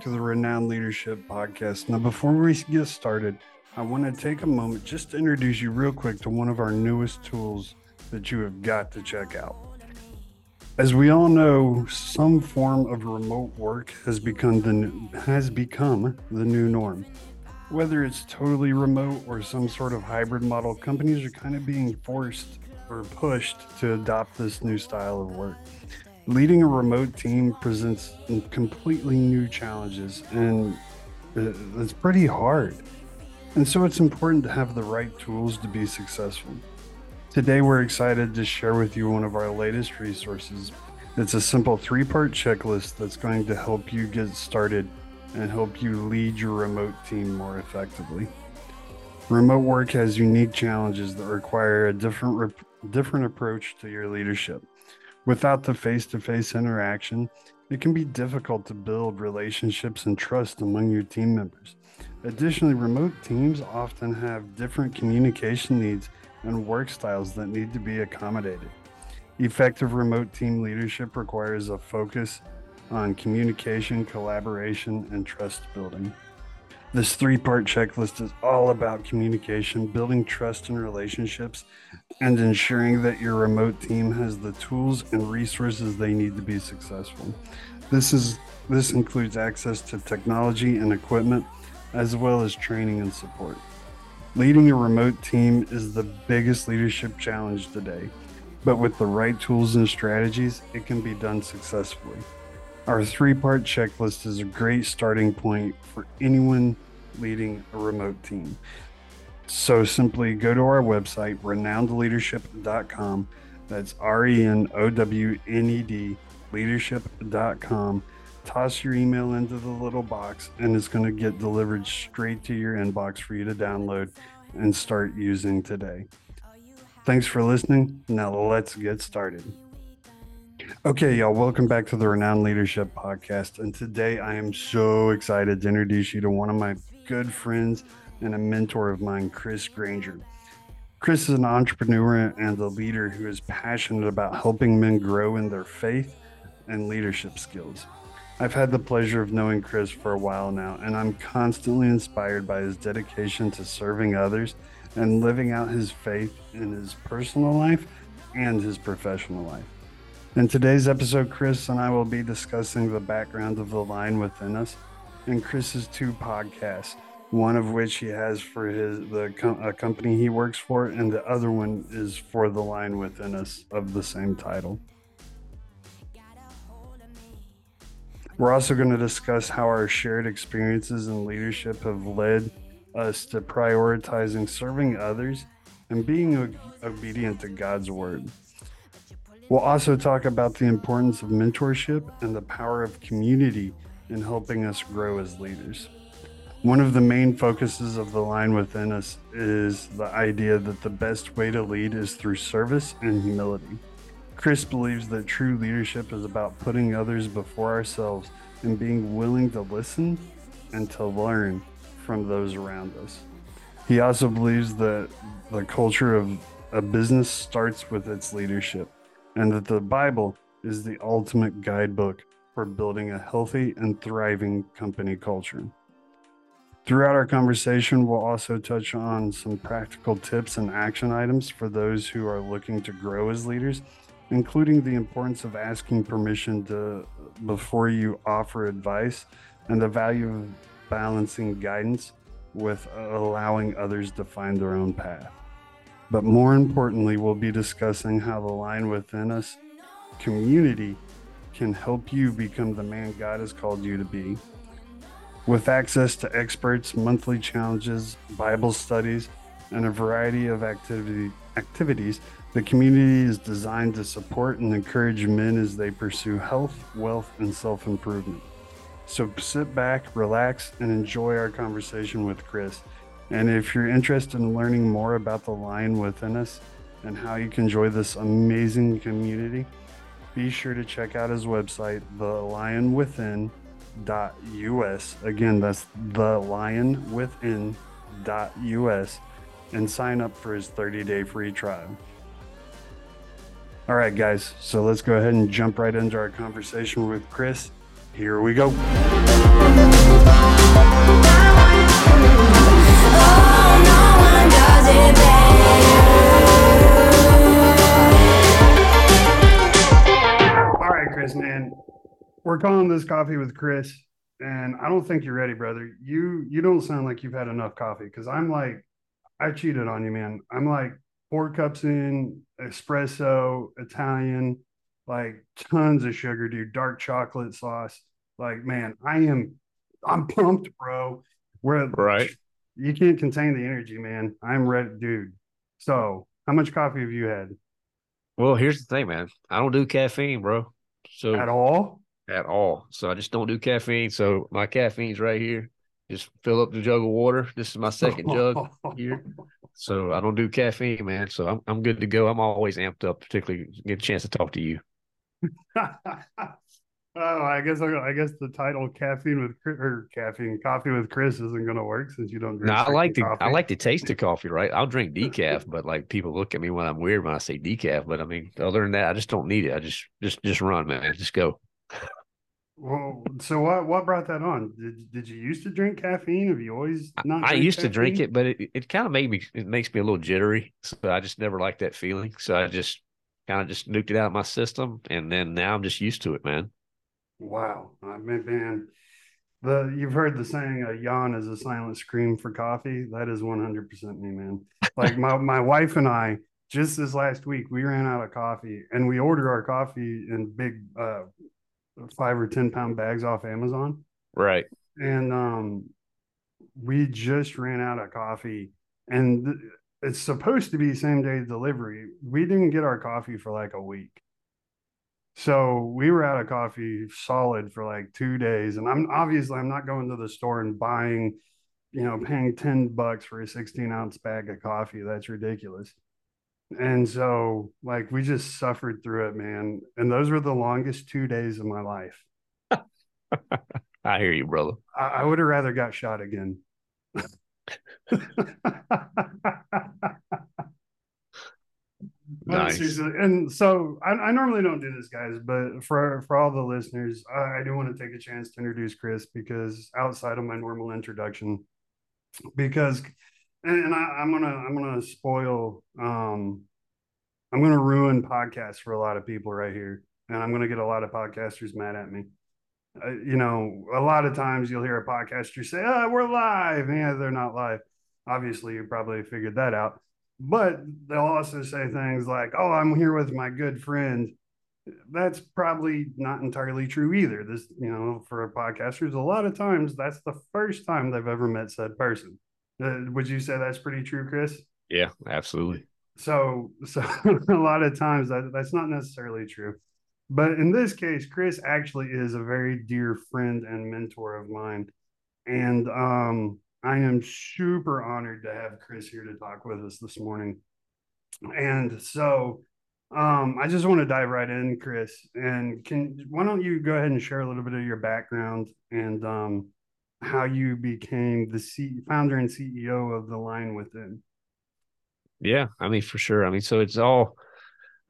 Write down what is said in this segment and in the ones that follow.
to the Renowned Leadership Podcast. Now, before we get started, I want to take a moment just to introduce you real quick to one of our newest tools that you have got to check out. As we all know, some form of remote work has become the has become the new norm. Whether it's totally remote or some sort of hybrid model, companies are kind of being forced or pushed to adopt this new style of work. Leading a remote team presents completely new challenges and uh, it's pretty hard. And so it's important to have the right tools to be successful. Today, we're excited to share with you one of our latest resources. It's a simple three part checklist that's going to help you get started and help you lead your remote team more effectively. Remote work has unique challenges that require a different, different approach to your leadership. Without the face to face interaction, it can be difficult to build relationships and trust among your team members. Additionally, remote teams often have different communication needs and work styles that need to be accommodated. Effective remote team leadership requires a focus on communication, collaboration, and trust building. This three part checklist is all about communication, building trust in relationships, and ensuring that your remote team has the tools and resources they need to be successful. This is this includes access to technology and equipment as well as training and support. Leading a remote team is the biggest leadership challenge today, but with the right tools and strategies, it can be done successfully. Our three part checklist is a great starting point for anyone leading a remote team. So simply go to our website, renownedleadership.com. That's R E N O W N E D leadership.com. Toss your email into the little box, and it's going to get delivered straight to your inbox for you to download and start using today. Thanks for listening. Now let's get started. Okay, y'all, welcome back to the Renowned Leadership Podcast. And today I am so excited to introduce you to one of my good friends and a mentor of mine, Chris Granger. Chris is an entrepreneur and a leader who is passionate about helping men grow in their faith and leadership skills. I've had the pleasure of knowing Chris for a while now, and I'm constantly inspired by his dedication to serving others and living out his faith in his personal life and his professional life. In today's episode, Chris and I will be discussing the background of the lion within us and Chris's two podcasts, one of which he has for his the a company he works for, and the other one is for the lion within us of the same title. We're also going to discuss how our shared experiences in leadership have led us to prioritizing serving others and being obedient to God's word. We'll also talk about the importance of mentorship and the power of community in helping us grow as leaders. One of the main focuses of the lion within us is the idea that the best way to lead is through service and humility. Chris believes that true leadership is about putting others before ourselves and being willing to listen and to learn from those around us. He also believes that the culture of a business starts with its leadership and that the Bible is the ultimate guidebook for building a healthy and thriving company culture. Throughout our conversation, we'll also touch on some practical tips and action items for those who are looking to grow as leaders, including the importance of asking permission to before you offer advice and the value of balancing guidance with allowing others to find their own path. But more importantly, we'll be discussing how the lion within us community can help you become the man God has called you to be. With access to experts, monthly challenges, Bible studies, and a variety of activity, activities, the community is designed to support and encourage men as they pursue health, wealth, and self improvement. So sit back, relax, and enjoy our conversation with Chris. And if you're interested in learning more about the lion within us and how you can join this amazing community, be sure to check out his website, thelionwithin.us. Again, that's thelionwithin.us and sign up for his 30 day free trial. All right, guys, so let's go ahead and jump right into our conversation with Chris. Here we go. Chris, man. We're calling this coffee with Chris, and I don't think you're ready, brother. You you don't sound like you've had enough coffee because I'm like, I cheated on you, man. I'm like four cups in, espresso, Italian, like tons of sugar, dude, dark chocolate sauce. Like, man, I am I'm pumped, bro. Where Right. you can't contain the energy, man. I'm ready, dude. So, how much coffee have you had Well, here's the thing, man. I don't do caffeine, bro. So at all? at all. So I just don't do caffeine. So my caffeine's right here. Just fill up the jug of water. This is my second jug here. So I don't do caffeine, man. So I'm I'm good to go. I'm always amped up, particularly get a chance to talk to you. oh, I guess I guess the title "caffeine with or caffeine coffee with Chris" isn't going to work since you don't drink. No, I like the strictly I like the taste of coffee, right? I'll drink decaf, but like people look at me when I'm weird when I say decaf. But I mean, other than that, I just don't need it. I just just just run, man. Just go. Well, so what what brought that on? Did did you used to drink caffeine? Have you always not? I used to drink it, but it, it kind of made me it makes me a little jittery. So I just never liked that feeling. So I just kind of just nuked it out of my system, and then now I'm just used to it, man. Wow, I mean, man, the you've heard the saying "a yawn is a silent scream for coffee." That is one hundred percent me, man. Like my my wife and I just this last week we ran out of coffee, and we order our coffee in big uh, five or ten pound bags off Amazon, Right. and um, we just ran out of coffee, and th- it's supposed to be same day delivery. We didn't get our coffee for like a week. So we were out of coffee solid for like two days. And I'm obviously I'm not going to the store and buying, you know, paying 10 bucks for a 16 ounce bag of coffee. That's ridiculous. And so like we just suffered through it, man. And those were the longest two days of my life. I hear you, brother. I, I would have rather got shot again. Nice. seriously, and so I, I normally don't do this, guys, but for for all the listeners, I, I do want to take a chance to introduce Chris because outside of my normal introduction, because and, and I, I'm gonna I'm gonna spoil um I'm gonna ruin podcasts for a lot of people right here, and I'm gonna get a lot of podcasters mad at me. Uh, you know, a lot of times you'll hear a podcaster say, "Oh, we're live," yeah, they're not live. Obviously, you probably figured that out but they'll also say things like, "Oh, I'm here with my good friend." That's probably not entirely true either. This, you know, for podcasters, a lot of times that's the first time they've ever met said person. Uh, would you say that's pretty true, Chris? Yeah, absolutely. So, so a lot of times that that's not necessarily true. But in this case, Chris actually is a very dear friend and mentor of mine, and um, I am super honored to have Chris here to talk with us this morning. And so um, I just want to dive right in, Chris. And can why don't you go ahead and share a little bit of your background and um, how you became the C- founder and CEO of the Lion Within? Yeah, I mean for sure. I mean, so it's all.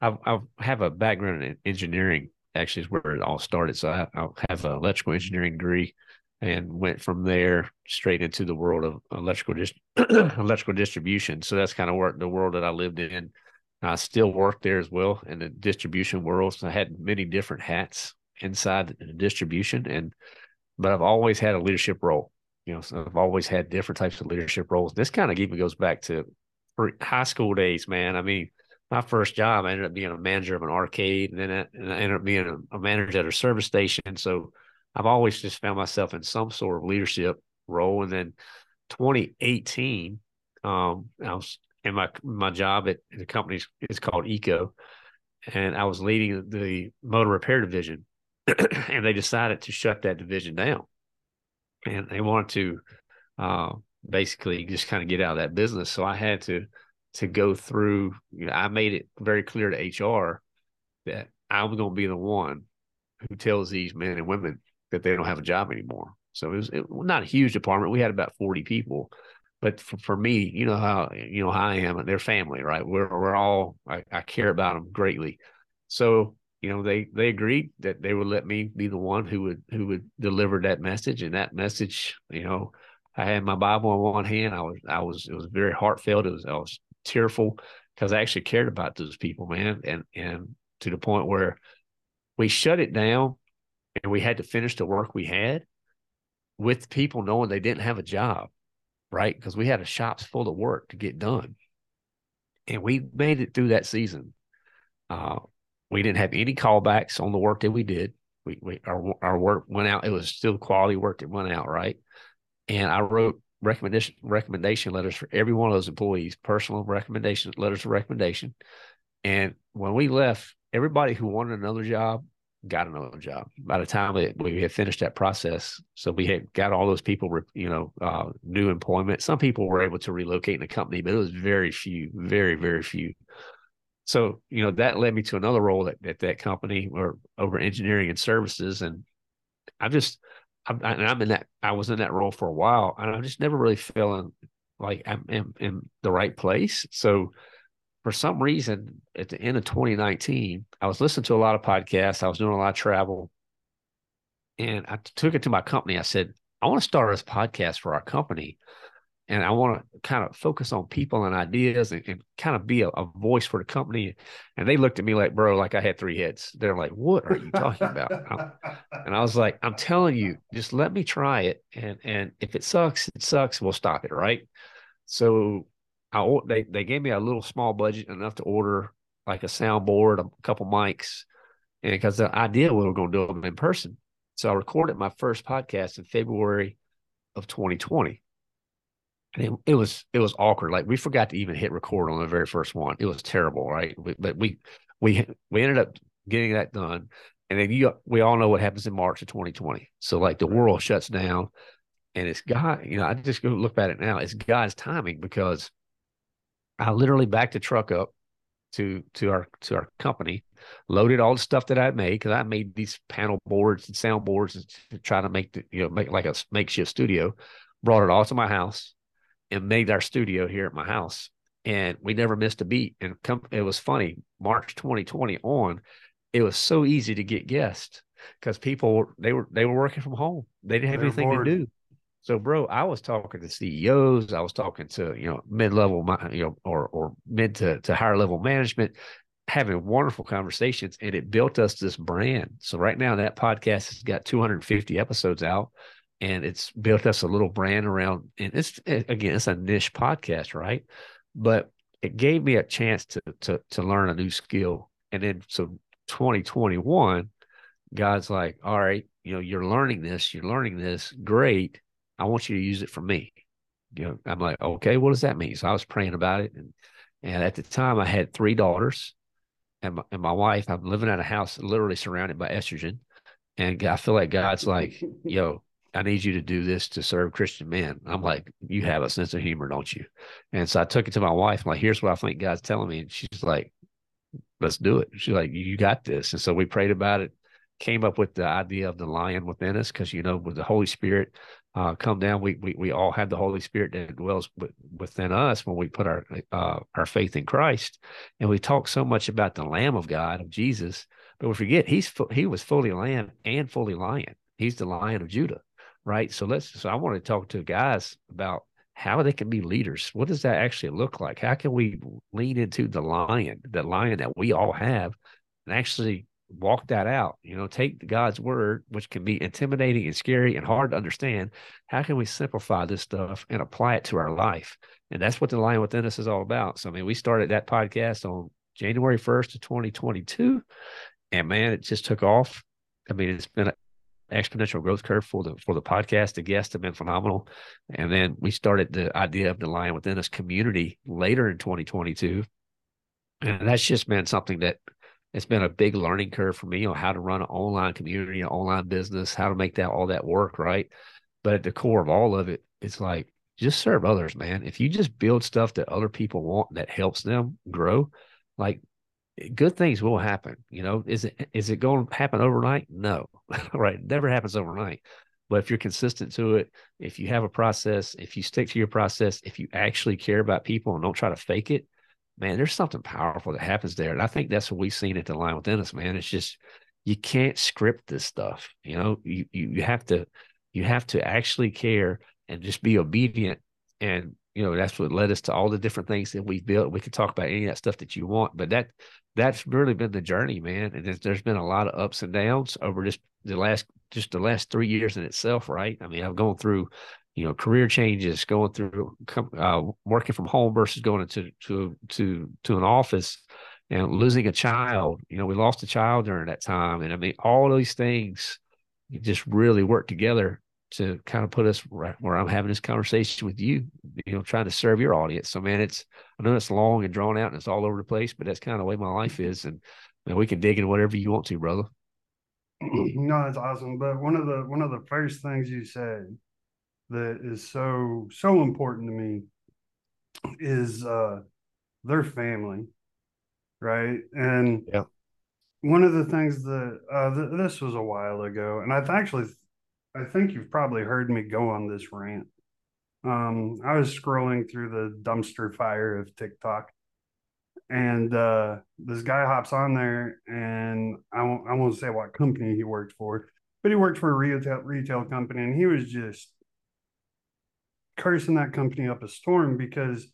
I I have a background in engineering. Actually, is where it all started. So I, I have an electrical engineering degree, and went from there straight into the world of electrical electrical distribution. So that's kind of where the world that I lived in. I still work there as well in the distribution world. So I had many different hats inside the distribution, and but I've always had a leadership role. You know, so I've always had different types of leadership roles. This kind of even goes back to high school days, man. I mean, my first job, I ended up being a manager of an arcade, and then I, ended up being a manager at a service station. So I've always just found myself in some sort of leadership role. And then 2018, um, I was in my my job at the company is called Eco, and I was leading the motor repair division, and they decided to shut that division down, and they wanted to uh, basically just kind of get out of that business. So I had to to go through. You know, I made it very clear to HR that I'm going to be the one who tells these men and women that they don't have a job anymore. So it was it, not a huge department. We had about 40 people, but for, for me, you know how you know how I am. They're family, right? We're we're all I, I care about them greatly. So you know, they they agreed that they would let me be the one who would who would deliver that message. And that message, you know, I had my Bible in one hand. I was I was it was very heartfelt. It was I was tearful because I actually cared about those people, man. And and to the point where we shut it down and we had to finish the work we had with people knowing they didn't have a job, right? Because we had a shops full of work to get done. And we made it through that season. Uh, we didn't have any callbacks on the work that we did. We, we our our work went out. It was still quality work that went out, right? And I wrote recommendation recommendation letters for every one of those employees, personal recommendation letters of recommendation. And when we left, everybody who wanted another job got another job by the time it, we had finished that process. So we had got all those people, you know, uh, new employment. Some people were able to relocate in the company, but it was very few, very, very few. So, you know, that led me to another role at, at that company or over engineering and services. And I just, I'm, and I'm in that, I was in that role for a while and I'm just never really feeling like I'm in the right place. So for some reason at the end of 2019, I was listening to a lot of podcasts. I was doing a lot of travel and I took it to my company. I said, I want to start this podcast for our company and I want to kind of focus on people and ideas and, and kind of be a, a, voice for the company. And they looked at me like, bro, like I had three heads. They're like, what are you talking about? and I was like, I'm telling you, just let me try it. And and if it sucks, it sucks. We'll stop it, right? So I they they gave me a little small budget enough to order like a soundboard, a couple mics, and because the idea we were going to do them in person. So I recorded my first podcast in February of 2020 and it, it, was it was awkward. Like we forgot to even hit record on the very first one. It was terrible, right? We, but we we we ended up getting that done, and then you we all know what happens in March of 2020. So like the world shuts down, and it's God. You know, I just go look at it now. It's God's timing because I literally backed the truck up to to our to our company, loaded all the stuff that I made because I made these panel boards and sound boards to try to make the you know make like a makeshift studio. Brought it all to my house and made our studio here at my house. And we never missed a beat. And come, it was funny. March 2020 on, it was so easy to get guests because people they were they were working from home. They didn't have They're anything bored. to do. So, bro, I was talking to CEOs. I was talking to you know mid level, you know, or or mid to to higher level management, having wonderful conversations, and it built us this brand. So right now, that podcast has got 250 episodes out and it's built us a little brand around and it's eh, again it's a niche podcast right but it gave me a chance to to to learn a new skill and then so 2021 god's like all right you know you're learning this you're learning this great i want you to use it for me you know i'm like okay what does that mean so i was praying about it and and at the time i had three daughters and my, and my wife i'm living in a house literally surrounded by estrogen and i feel like god's like yo I need you to do this to serve Christian men. I'm like, you have a sense of humor, don't you? And so I took it to my wife. I'm like, here's what I think God's telling me. And she's like, let's do it. She's like, you got this. And so we prayed about it, came up with the idea of the lion within us. Cause you know, with the Holy Spirit uh, come down, we, we, we all have the Holy Spirit that dwells within us when we put our, uh, our faith in Christ. And we talk so much about the lamb of God, of Jesus, but we forget he's, he was fully lamb and fully lion. He's the lion of Judah right? So let's. So I want to talk to guys about how they can be leaders. What does that actually look like? How can we lean into the lion, the lion that we all have, and actually walk that out? You know, take God's word, which can be intimidating and scary and hard to understand. How can we simplify this stuff and apply it to our life? And that's what the lion within us is all about. So I mean, we started that podcast on January 1st of 2022. And man, it just took off. I mean, it's been an exponential growth curve for the for the podcast. The guests have been phenomenal, and then we started the idea of the Lion Within Us community later in 2022, and that's just been something that it's been a big learning curve for me on how to run an online community, an online business, how to make that all that work right. But at the core of all of it, it's like just serve others, man. If you just build stuff that other people want that helps them grow, like good things will happen. You know, is it is it going to happen overnight? No, right? It never happens overnight. But if you're consistent to it, if you have a process, if you stick to your process, if you actually care about people and don't try to fake it, man, there's something powerful that happens there. And I think that's what we've seen at the lion within us, man. It's just you can't script this stuff. You know, you you, have to you have to actually care and just be obedient. And you know, that's what led us to all the different things that we've built. We could talk about any of that stuff that you want, but that that's really been the journey, man. And there's, there's been a lot of ups and downs over just the last just the last three years in itself, right? I mean, I've gone through you know career changes going through uh, working from home versus going into to to to an office and losing a child. You know we lost a child during that time. And i mean all these things just really work together to kind of put us right where i'm having this conversation with you you know trying to serve your audience. So man it's i know it's long and drawn out and it's all over the place but that's kind of the way my life is. And man, we can dig in whatever you want to brother. No that's awesome. But one of the one of the first things you said that is so so important to me is uh their family right? And yeah. one of the things that uh th- this was a while ago and i've actually i think you've probably heard me go on this rant. Um i was scrolling through the dumpster fire of tiktok and uh this guy hops on there and i won't i won't say what company he worked for but he worked for a retail retail company and he was just cursing that company up a storm because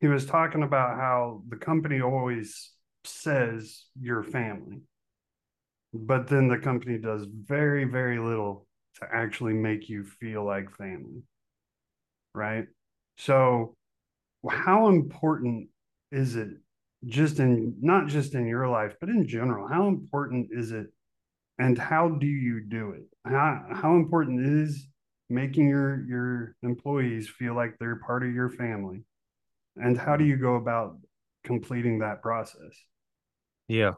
he was talking about how the company always says your family, but then the company does very, very little to actually make you feel like family. Right. So, how important is it just in not just in your life, but in general? How important is it and how do you do it? How, how important is making your your employees feel like they're part of your family? And how do you go about completing that process? Yeah.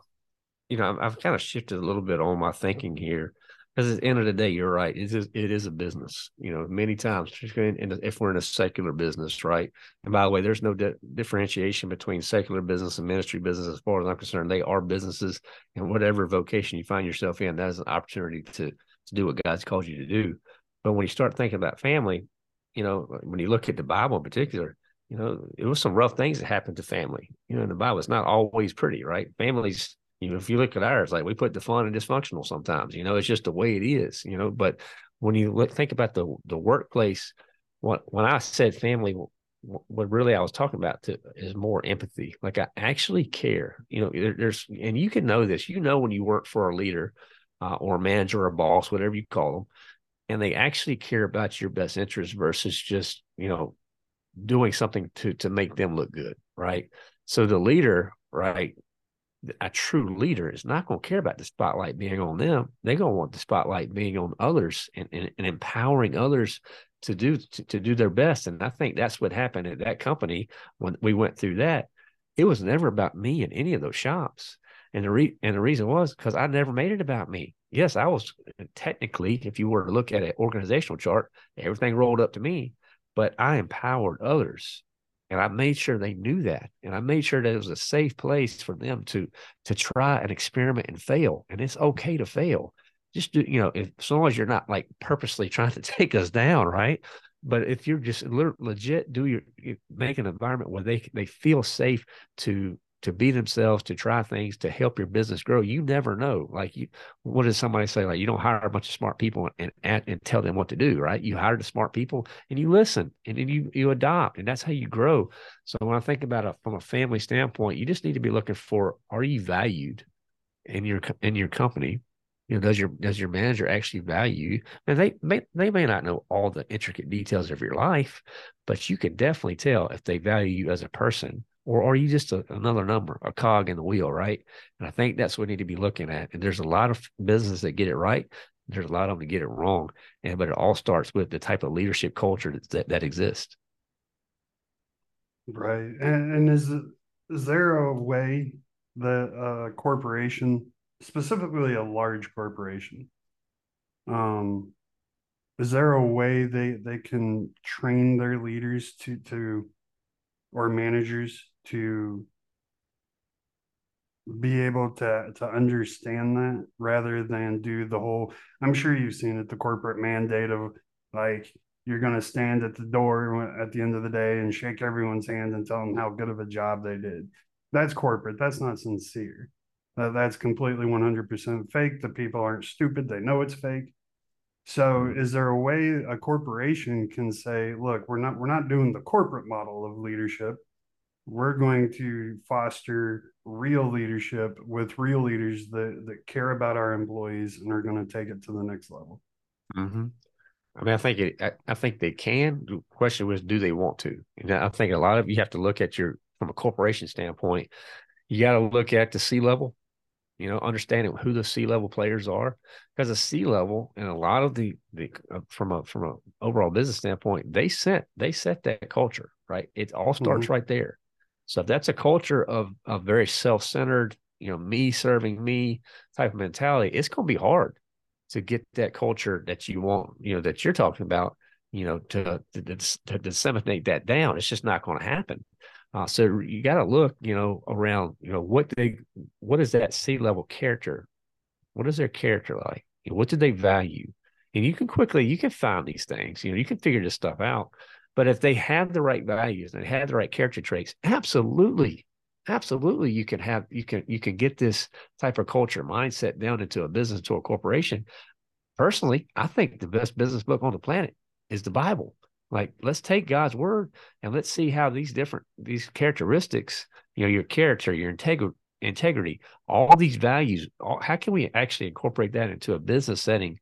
You know i've, I've kind of shifted a little bit on my thinking here because at the end of the day you're right it is, it is a business you know many times if we're in a secular business right? And by the way there's no di- differentiation between secular business and ministry business as far as i'm concerned. They are businesses and whatever vocation you find yourself in that is an opportunity to to do what god's called you to do but when you start thinking about family, you know, when you look at the Bible in particular, you know, it was some rough things that happened to family. You know, in the Bible, it's not always pretty, right? Families, you know, if you look at ours, like we put the fun and dysfunctional sometimes, you know, it's just the way it is, you know. But when you look, think about the the workplace, what when I said family, what really I was talking about to, is more empathy. Like I actually care. You know, there, there's and you can know this. You know when you work for a leader uh, or a manager or a boss, whatever you call them, and they actually care about your best interest versus just you know doing something to to make them look good right? So the leader right a true leader is not going to care about the spotlight being on them. They're going to want the spotlight being on others and, and, and empowering others to do to, to do their best. And i think that's what happened at that company when we went through that. It was never about me in any of those shops. And the re- and the reason was because I never made it about me. Yes, I was uh, technically, if you were to look at an organizational chart, everything rolled up to me, but I empowered others. And I made sure they knew that. And I made sure that it was a safe place for them to to try and experiment and fail. And it's okay to fail. Just do, you know, if as long as you're not like purposely trying to take us down, right? But if you're just legit, do your make an environment where they they feel safe to to be themselves, to try things, to help your business grow. You never know. Like you, what does somebody say? Like you don't hire a bunch of smart people and and, and tell them what to do, right? You hire the smart people and you listen and then you you adopt, and that's how you grow. So when I think about it from a family standpoint, you just need to be looking for: Are you valued in your in your company? You know, does your does your manager actually value you? And they may they may not know all the intricate details of your life, but you can definitely tell if they value you as a person or are you just a, another number, a cog in the wheel, right? And I think that's what we need to be looking at. And there's a lot of businesses that get it right. There's a lot of them that get it wrong. And but it all starts with the type of leadership culture that that, that exists. Right. And, and is is there a way that a corporation, specifically a large corporation, um, is there a way they they can train their leaders to to or managers to be able to to understand that rather than do the whole i'm sure you've seen it the corporate mandate of like you're going to stand at the door at the end of the day and shake everyone's hand and tell them how good of a job they did. That's corporate. That's not sincere. That's completely 100% fake. The people aren't stupid. They know it's fake. So mm-hmm. is there a way a corporation can say, look, we're not we're not doing the corporate model of leadership. We're going to foster real leadership with real leaders that, that care about our employees and are going to take it to the next level. Mm-hmm. I mean, I think it, I, I, think they can. The question was, do they want to? And I think a lot of you have to look at your from a corporation standpoint. You got to look at the C level you know, understanding who the C level players are, because the C level and a lot of the the uh, from a from a overall business standpoint, they set they set that culture right. It all starts mm-hmm. right there. So if that's a culture of a very self centered, you know, me serving me type of mentality, it's going to be hard to get that culture that you want, you know, that you're talking about, you know, to to, to disseminate that down. It's just not going to happen. Uh, so you got to look, you know, around, you know, what they, what is that C level character? What is their character like? What do they value? And you can quickly, you can find these things, you know, you can figure this stuff out. But if they have the right values and they have the right character traits, absolutely, absolutely, you can have, you can, you can get this type of culture mindset down into a business, to a corporation. Personally, I think the best business book on the planet is the Bible. Like, let's take God's word and let's see how these different these characteristics, you know, your character, your integrity, integrity, all these values, all, how can we actually incorporate that into a business setting?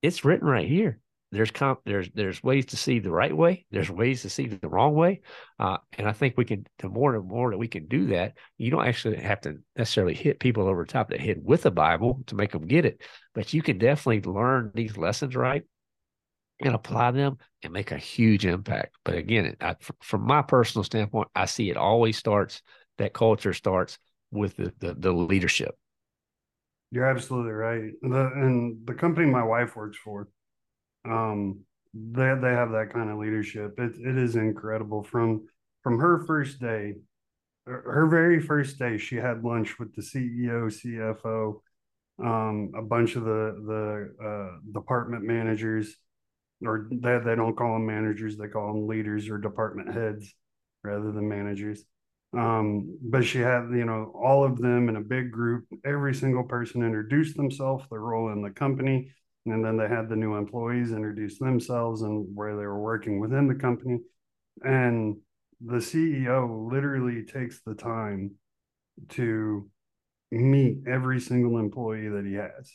It's written right here. There's comp, there's there's ways to see the right way. There's ways to see the wrong way, uh, and I think we can. The more and more that we can do that, you don't actually have to necessarily hit people over the top of the head with the Bible to make them get it, but you can definitely learn these lessons right and apply them and make a huge impact. But again, I, from my personal standpoint, I see it always starts that culture starts with the, the, the leadership. You're absolutely right. The, and the company my wife works for, um, they they have that kind of leadership. It it is incredible. From from her first day, her very first day, she had lunch with the CEO, CFO, um, a bunch of the the uh, department managers or they, they don't call them managers they call them leaders or department heads rather than managers um, but she had you know all of them in a big group every single person introduced themselves their role in the company and then they had the new employees introduce themselves and where they were working within the company and the ceo literally takes the time to meet every single employee that he has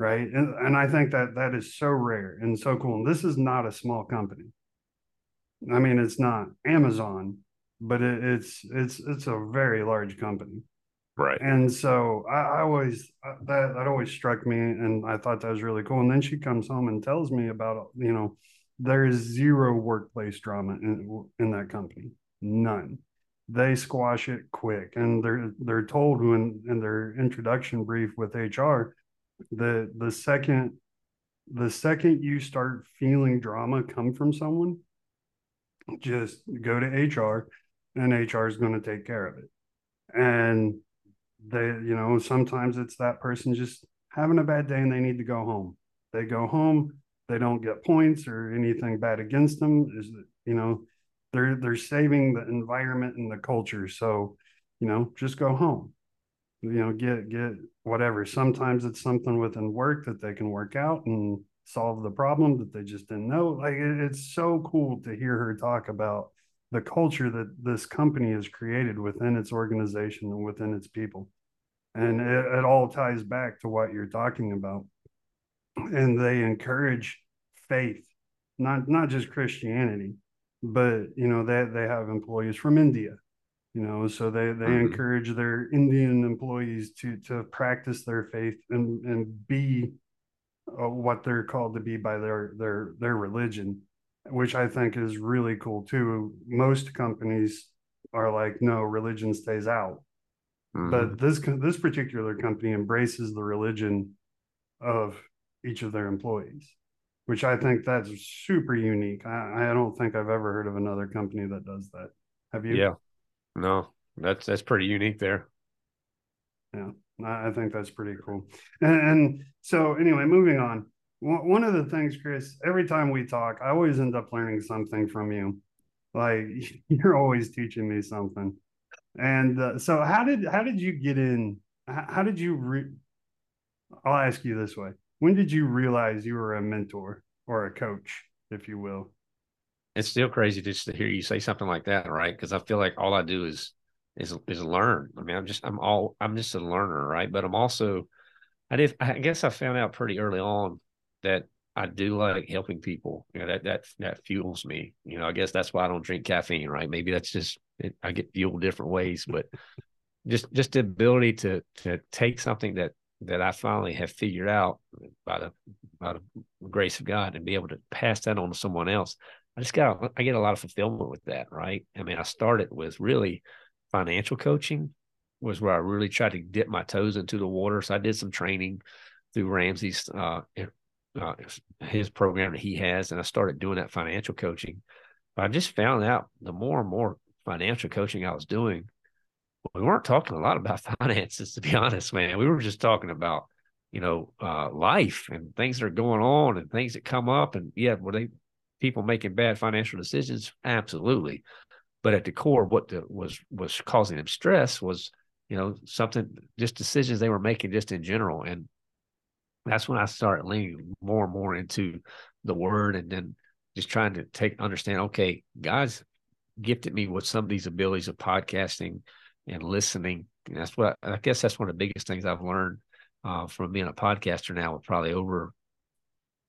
right? And, and I think that that is so rare and so cool. And this is not a small company. I mean, it's not Amazon, but it, it's it's it's a very large company, right? And so I, I always uh, that that always struck me, and I thought that was really cool. And then she comes home and tells me about you know there is zero workplace drama in in that company, none. They squash it quick, and they're they're told when in their introduction brief with HR the the second the second you start feeling drama come from someone just go to hr and hr is going to take care of it and they you know sometimes it's that person just having a bad day and they need to go home. They go home they don't get points or anything bad against them. Is you know they're they're saving the environment and the culture. So you know just go home. You know get get whatever. Sometimes it's something within work that they can work out and solve the problem that they just didn't know. Like it, it's so cool to hear her talk about the culture that this company has created within its organization and within its people. And it, it all ties back to what you're talking about. And they encourage faith not not just christianity but you know they, they have employees from india you know so they they mm-hmm. encourage their indian employees to to practice their faith and and be uh, what they're called to be by their their their religion which i think is really cool too most companies are like no religion stays out mm-hmm. but this this particular company embraces the religion of each of their employees which i think that's super unique i, I don't think i've ever heard of another company that does that have you yeah no, that's that's pretty unique there. Yeah, I think that's pretty cool. And, and so, anyway, moving on. One of the things, Chris, every time we talk, I always end up learning something from you. Like you're always teaching me something. And uh, so, how did how did you get in? How did you? Re- I'll ask you this way: When did you realize you were a mentor or a coach, if you will? It's still crazy just to hear you say something like that, right? Because I feel like all I do is is is learn. I mean, I'm just I'm all I'm just a learner, right? But I'm also I did I guess I found out pretty early on that I do like helping people. You know, that that that fuels me. You know, I guess that's why I don't drink caffeine, right? Maybe that's just it, I get fueled different ways, but just just the ability to to take something that that I finally have figured out by the by the grace of God and be able to pass that on to someone else. I just got I get a lot of fulfillment with that, right? I mean, I started with really financial coaching was where I really tried to dip my toes into the water. So I did some training through Ramsey's uh, uh, his program that he has, and I started doing that financial coaching. But I just found out the more and more financial coaching I was doing, we weren't talking a lot about finances, to be honest, man. We were just talking about, you know, uh, life and things that are going on and things that come up. And yeah, were they people making bad financial decisions? Absolutely. But at the core, what the, was was causing them stress was, you know, something just decisions they were making just in general. And that's when I started leaning more and more into the word and then just trying to take understand, okay, God's gifted me with some of these abilities of podcasting and listening. And that's what I, guess that's one of the biggest things I've learned uh, from being a podcaster now with probably over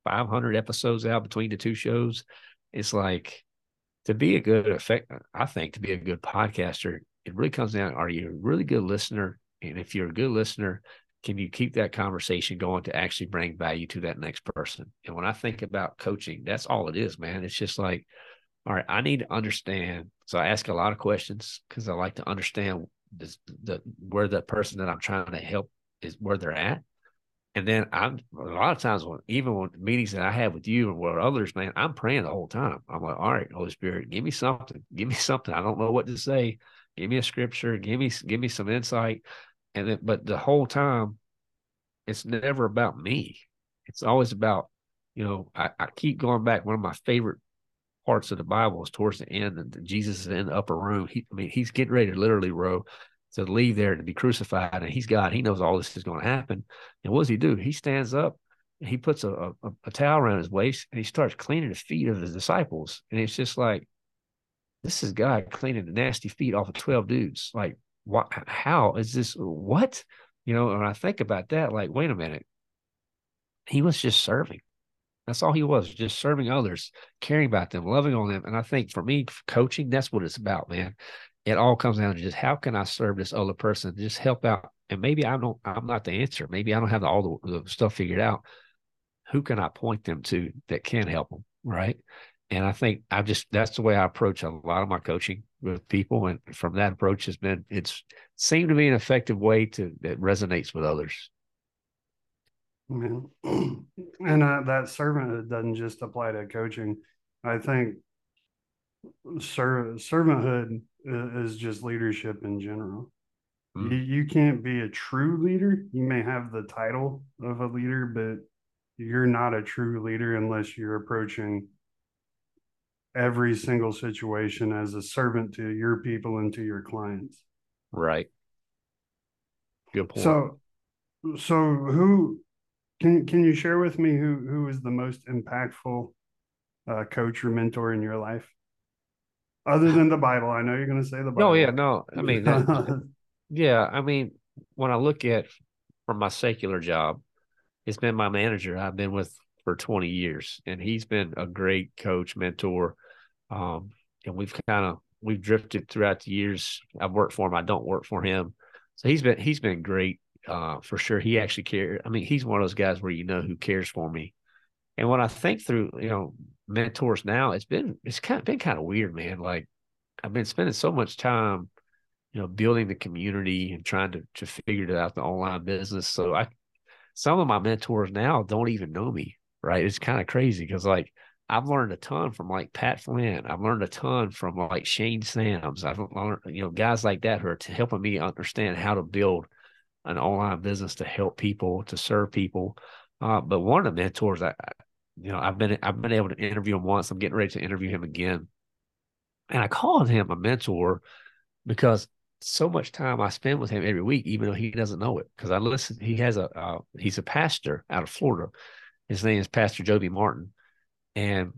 500 episodes out between the two shows. It's like to be a good effect, I think to be a good podcaster, it really comes down, are you a really good listener? And if you're a good listener, can you keep that conversation going to actually bring value to that next person? And when I think about coaching, that's all it is, man. It's just like, all right, I need to understand. So I ask a lot of questions because I like to understand this, the where the person that I'm trying to help is where they're at. And then I'm a lot of times when even when meetings that I have with you and with others, man, I'm praying the whole time. I'm like, all right, Holy Spirit, give me something. Give me something. I don't know what to say. Give me a scripture. Give me give me some insight. And then, but the whole time, it's never about me. It's always about, you know, I, I keep going back. One of my favorite parts of the Bible is towards the end, and Jesus is in the upper room. He, I mean, he's getting ready to literally row to leave there to be crucified, and he's God. He knows all this is going to happen. And what does he do? He stands up and he puts a, a, a towel around his waist and he starts cleaning the feet of his disciples. And it's just like, this is God cleaning the nasty feet off of 12 dudes. Like, what, how is this? What? You know, when I think about that, like, wait a minute. He was just serving. That's all he was, just serving others, caring about them, loving on them. And I think for me, coaching, that's what it's about, man. It all comes down to just how can I serve this other person, just help out. And maybe I don't, I'm not the answer. Maybe I don't have all the, the stuff figured out. Who can I point them to that can help them? Right. And I think I just that's the way I approach a lot of my coaching with people. And from that approach has been it's seemed to be an effective way to that resonates with others. Man. And uh, that servanthood doesn't just apply to coaching. I think ser- servanthood is just leadership in general. Mm. You, you can't be a true leader. You may have the title of a leader, but you're not a true leader unless you're approaching every single situation as a servant to your people and to your clients. Right. Good point. So, so who can can you share with me who who is the most impactful uh, coach or mentor in your life, other than the Bible? I know you're going to say the Bible. Oh yeah, no. I mean, that, yeah, I mean, when I look at from my secular job, it's been my manager I've been with for 20 years, and he's been a great coach, mentor. Um, and we've kind of we've drifted throughout the years. I've worked for him. I don't work for him. So he's been he's been great uh, for sure. He actually cares. I mean, he's one of those guys where you know who cares for me. And when I think through, you know, mentors now, it's been it's kind of been kind of weird, man. Like I've been spending so much time, you know, building the community and trying to to figure it out the online business. So I some of my mentors now don't even know me, right? It's kind of crazy because like I've learned a ton from like Pat Flynn. I've learned a ton from like Shane Sams. I've learned, you know, guys like that who are helping me understand how to build an online business to help people, to serve people. Uh, but one of the mentors, I, you know, I've been I've been able to interview him once. I'm getting ready to interview him again, and I called him a mentor because so much time I spend with him every week, even though he doesn't know it. Because I listen, he has a uh, he's a pastor out of Florida. His name is Pastor Joby Martin, and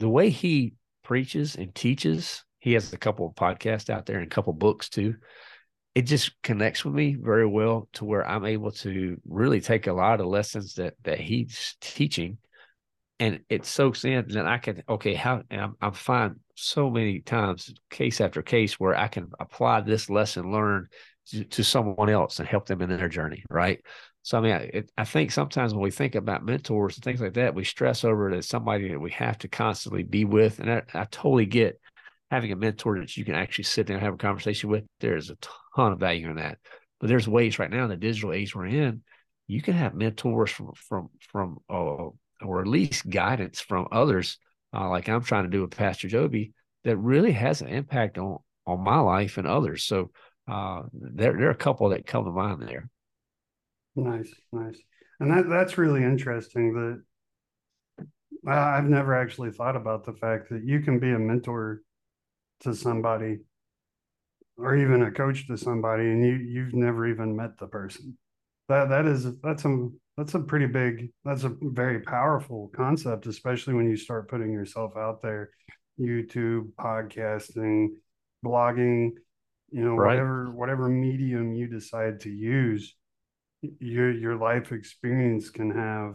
the way he preaches and teaches, he has a couple of podcasts out there and a couple books too. It just connects with me very well to where I'm able to really take a lot of lessons that that he's teaching and it soaks in and then I can okay how I'm, I'm fine so many times case after case where I can apply this lesson learned to, someone else and help them in their journey right? So I mean it, I think sometimes when we think about mentors and things like that we stress over it as somebody that we have to constantly be with. And I, I totally get having a mentor that you can actually sit down and have a conversation with. There's a ton of value in that. But there's ways right now in the digital age we're in you can have mentors from from from uh, or at least guidance from others, uh, like I'm trying to do with Pastor Joby, that really has an impact on on my life and others. So uh, there there are a couple that come to mind there. Nice, nice, and that that's really interesting. That I've never actually thought about the fact that you can be a mentor to somebody or even a coach to somebody and you you've never even met the person that that is that's a that's a pretty big that's a very powerful concept especially when you start putting yourself out there youtube podcasting blogging you know right. whatever whatever medium you decide to use your your life experience can have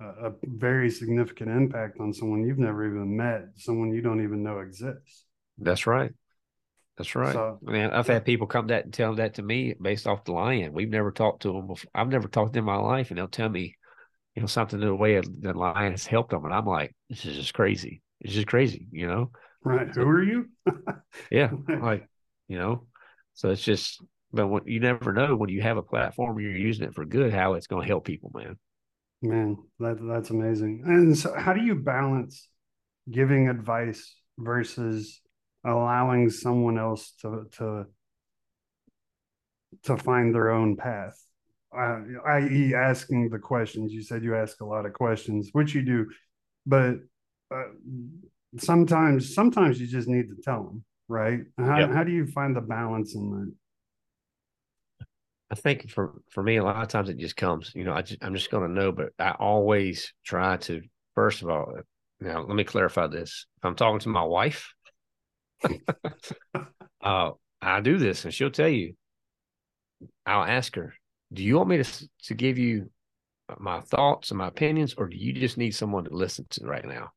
a, a very significant impact on someone you've never even met someone you don't even know exists that's right that's right. So, I mean, I've had people come that and tell that to me based off the lion. We've never talked to them before. I've never talked to them in my life, and they'll tell me, you know, something in the way the lion has helped them, and I'm like, this is just crazy. It's just crazy, you know. Right. Who are you? yeah. Like, you know. So it's just, but what you never know when you have a platform you're using it for good, how it's going to help people, man. Man, that that's amazing. And so, how do you balance giving advice versus allowing someone else to to to find their own path uh, i.e asking the questions you said you ask a lot of questions which you do but uh, sometimes sometimes you just need to tell them right how, yep. how do you find the balance in that I think for for me, a lot of times it just comes. You know, I just, I'm just going to know, but I always try to. First of all, now let me clarify this: if I'm talking to my wife, uh, I do this, and she'll tell you. I'll ask her, "Do you want me to to give you my thoughts and my opinions, or do you just need someone to listen to right now?"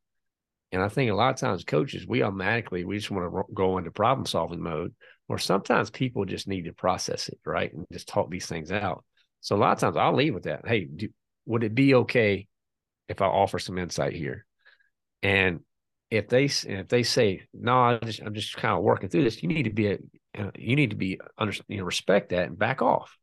And I think a lot of times coaches, we automatically we just want to go into problem solving mode, or sometimes people just need to process it, right, and just talk these things out. So a lot of times I'll leave with that. Hey, do, would it be okay if I offer some insight here? And if they if they say no, I just, I'm just kind of working through this, you need to be a, you need to be under you know respect that and back off.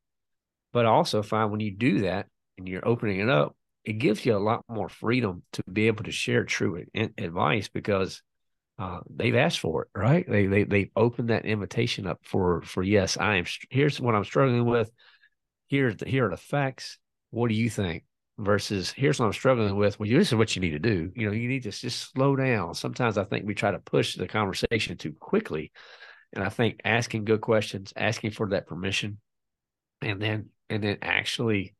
But I also find when you do that and you're opening it up, it gives you a lot more freedom to be able to share true advice because uh, they've asked for it, right? They they they've opened that invitation up for for yes, I am. Here's what I'm struggling with. Here's the, here are the facts. What do you think? versus here's what I'm struggling with. Well, this is what you need to do. You know, you need to just slow down. Sometimes I think we try to push the conversation too quickly. And I think asking good questions, asking for that permission, and then and then actually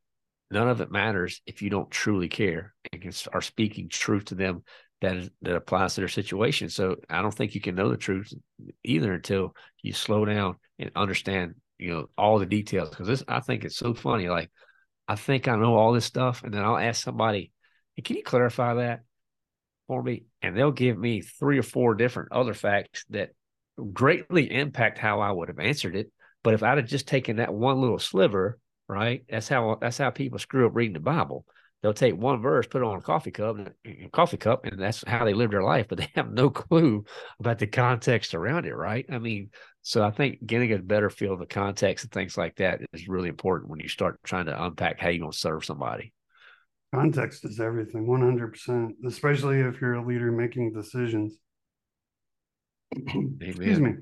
none of it matters if you don't truly care and are speaking truth to them that is, that applies to their situation. So I don't think you can know the truth either until you slow down and understand, you know, all the details. Because this, I think it's so funny. Like I think I know all this stuff. And then I'll ask somebody, hey, can you clarify that for me? And they'll give me three or four different other facts that greatly impact how I would have answered it. But if I'd have just taken that one little sliver, right? That's how that's how people screw up reading the Bible. They'll take one verse, put it on a coffee cup, a coffee cup, and that's how they live their life. But they have no clue about the context around it, right? I mean, so I think getting a better feel of the context and things like that is really important when you start trying to unpack how you're going to serve somebody. Context is everything, 100%, especially if you're a leader making decisions. Excuse me.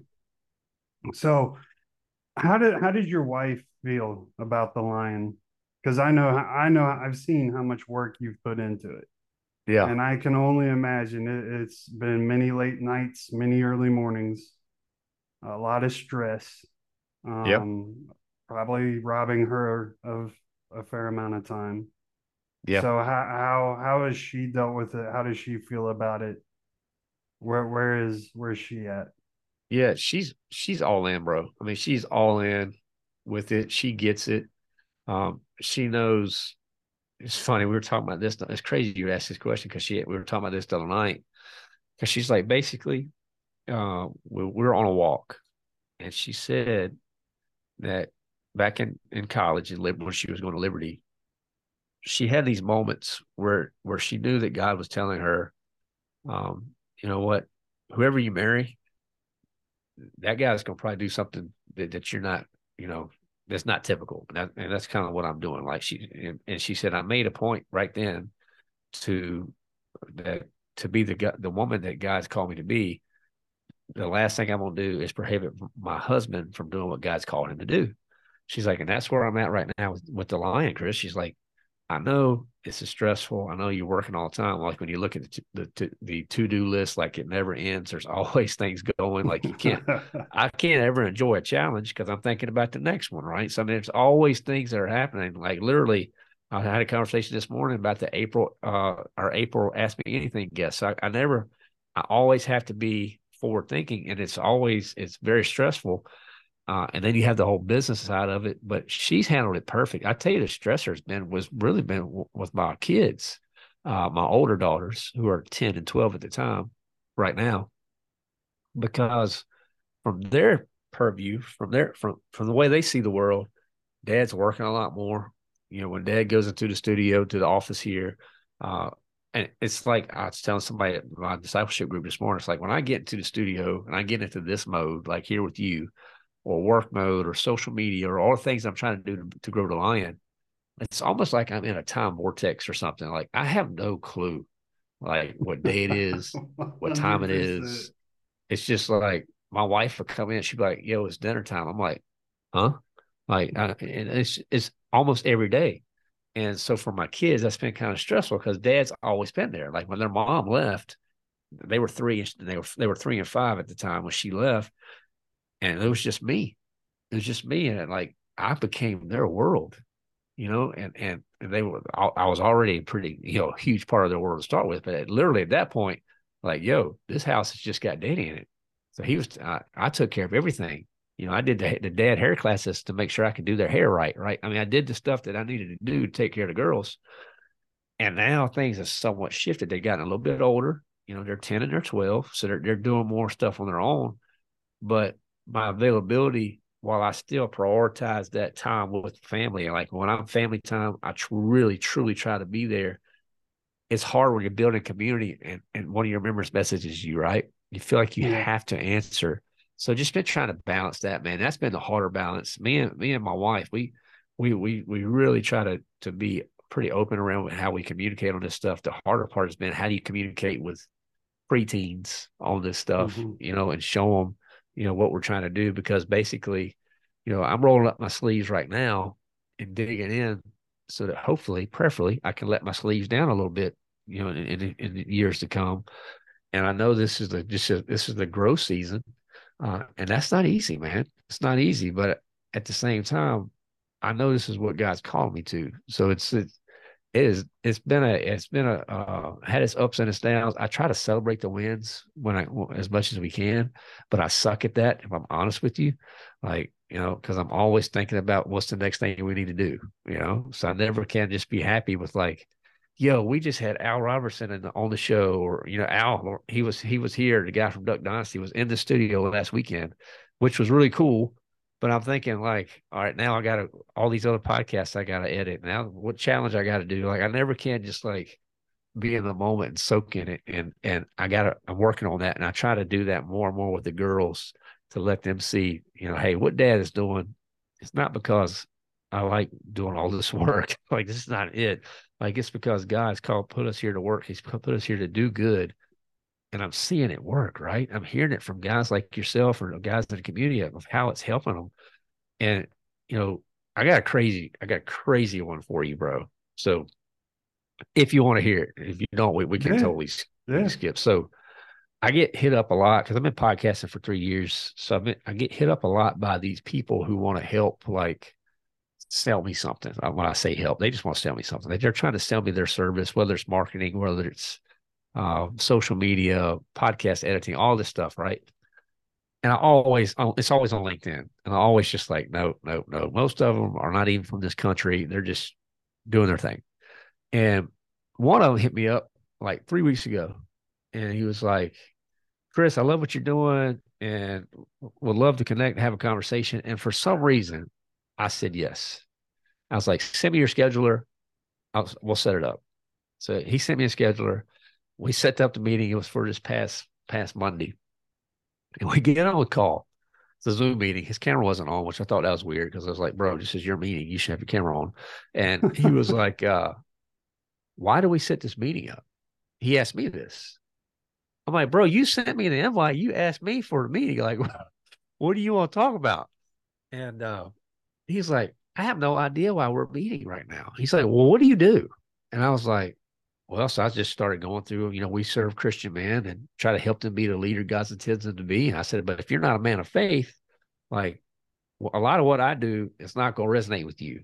So, how did how did your wife feel about the lion because I know I know I've seen how much work you've put into it. Yeah. And I can only imagine it, it's been many late nights, many early mornings, a lot of stress. Um, yep. Probably robbing her of a fair amount of time. Yeah. So how how how has she dealt with it? How does she feel about it? Where where is where's she at? Yeah, she's she's all in, bro. I mean, she's all in with it. She gets it. Um, she knows. It's funny. We were talking about this. It's crazy you asked this question because she we were talking about this the other night. Because she's like, basically, uh, we, we're on a walk, and she said that back in in college in when she was going to Liberty, she had these moments where where she knew that God was telling her, um, you know what, whoever you marry, that guy's gonna probably do something that, that you're not, you know, that's not typical. And, that, and that's kind of what I'm doing. Like she and, and, she said, I made a point right then to that to be the the woman that God's called me to be. The last thing I'm gonna do is prohibit my husband from doing what God's called him to do. She's like, and that's where I'm at right now with, with the lion, Chris. She's like, I know this is stressful. I know you're working all the time. Like when you look at the the, the to do list, like it never ends. There's always things going. Like you can't, I can't ever enjoy a challenge because I'm thinking about the next one, right? So there's always things that are happening. Like literally, I had a conversation this morning about the April, uh, our April Ask Me Anything guest. I, I never, I always have to be forward thinking, and it's always it's very stressful uh, and then you have the whole business side of it, but she's handled it perfect. I tell you, the stressor has been was really been w- with my kids, uh, my older daughters who are ten and twelve at the time, right now, because from their purview, from their from from the way they see the world, Dad's working a lot more. You know, when Dad goes into the studio to the office here, uh, and it's like I was telling somebody at my discipleship group this morning. It's like when I get into the studio and I get into this mode, like here with you, or work mode or social media or all the things I'm trying to do to, to grow the lion, it's almost like I'm in a time vortex or something. Like I have no clue like what day it is, what time it is. It's just like my wife would come in, she'd be like, yo, it's dinner time. I'm like, huh? Like, I, and it's, it's almost every day. And so for my kids, that's been kind of stressful because dad's always been there. Like when their mom left, they were three and they were, they were three and five at the time when she left and it was just me. It was just me, and like I became their world, you know. And and, and they were, I, was already a pretty, you know, huge part of their world to start with. But literally at that point, like, yo, this house has just got Danny in it. So he was, I, I took care of everything. You know, I did the, the dad hair classes to make sure I could do their hair right. Right. I mean, I did the stuff that I needed to do to take care of the girls. And now things have somewhat shifted. They've gotten a little bit older. You know, they're 10 and they're 12. So they're, they're doing more stuff on their own. But my availability while I still prioritize that time with family. Like when I'm family time, I tr- really, truly try to be there. It's hard when you're building community and, and one of your members messages you, right? You feel like you yeah. have to answer. So just been trying to balance that, man. That's been the harder balance. Me and me and my wife, we we we we really try to to be pretty open around how we communicate on this stuff. The harder part has been how do you communicate with preteens on this stuff, mm-hmm. you know, and show them you know what we're trying to do because basically you know i'm rolling up my sleeves right now and digging in so that hopefully preferably i can let my sleeves down a little bit you know in, in, in years to come. And i know this is the just a, this is the growth season uh, and that's not easy man. It's not easy but at the same time i know this is what god's called me to. So it's it's it is it's been a it's been a uh, had its ups and its downs. I try to celebrate the wins when I as much as we can, but I suck at that. If I'm honest with you, like you know, because I'm always thinking about what's the next thing we need to do. You know, so I never can just be happy with like, yo, we just had Al Robertson in the, on the show, or you know, Al he was he was here. The guy from Duck Dynasty was in the studio last weekend, which was really cool. But I'm thinking like, all right, now I got to all these other podcasts I got to edit. Now, what challenge I got to do? Like, I never can just like be in the moment and soak in it. And and I got to I'm working on that, and I try to do that more and more with the girls to let them see, you know, hey, what Dad is doing. It's not because I like doing all this work. like this is not it. Like it's because God's called put us here to work. He's put us here to do good and I'm seeing it work, right? I'm hearing it from guys like yourself or guys in the community of how it's helping them. And, you know, I got a crazy, I got a crazy one for you, bro. So if you want to hear it, if you don't, we, we can Yeah. totally s- we can Yeah. skip. So I get hit up a lot because I've been podcasting for three years. So I've been, I get hit up a lot by these people who want to help, like sell me something. When I say help, they just want to sell me something. They're trying to sell me their service, whether it's marketing, whether it's uh, social media, podcast editing, all this stuff, right? And I always, oh, it's always on LinkedIn, and I always just like, no, no, no. Most of them are not even from this country. They're just doing their thing. And one of them hit me up like three weeks ago, and he was like, Chris, I love what you're doing and would love to connect and have a conversation. And for some reason, I said yes. I was like, send me your scheduler. I'll, we'll set it up. So he sent me a scheduler. We set up the meeting. It was for this past past Monday. And we get on a call. It's a Zoom meeting. His camera wasn't on, which I thought that was weird because I was like, bro, this is your meeting. You should have your camera on. And he was like, uh, why do we set this meeting up? He asked me this. I'm like, bro, you sent me the invite. You asked me for a meeting. Like, what do you want to talk about? And uh, he's like, I have no idea why we're meeting right now. He's like, well, what do you do? And I was like, well, so I just started going through, you know, we serve Christian men and try to help them be the leader God's intends them to be. And I said, but if you're not a man of faith, like a lot of what I do, it's not going to resonate with you.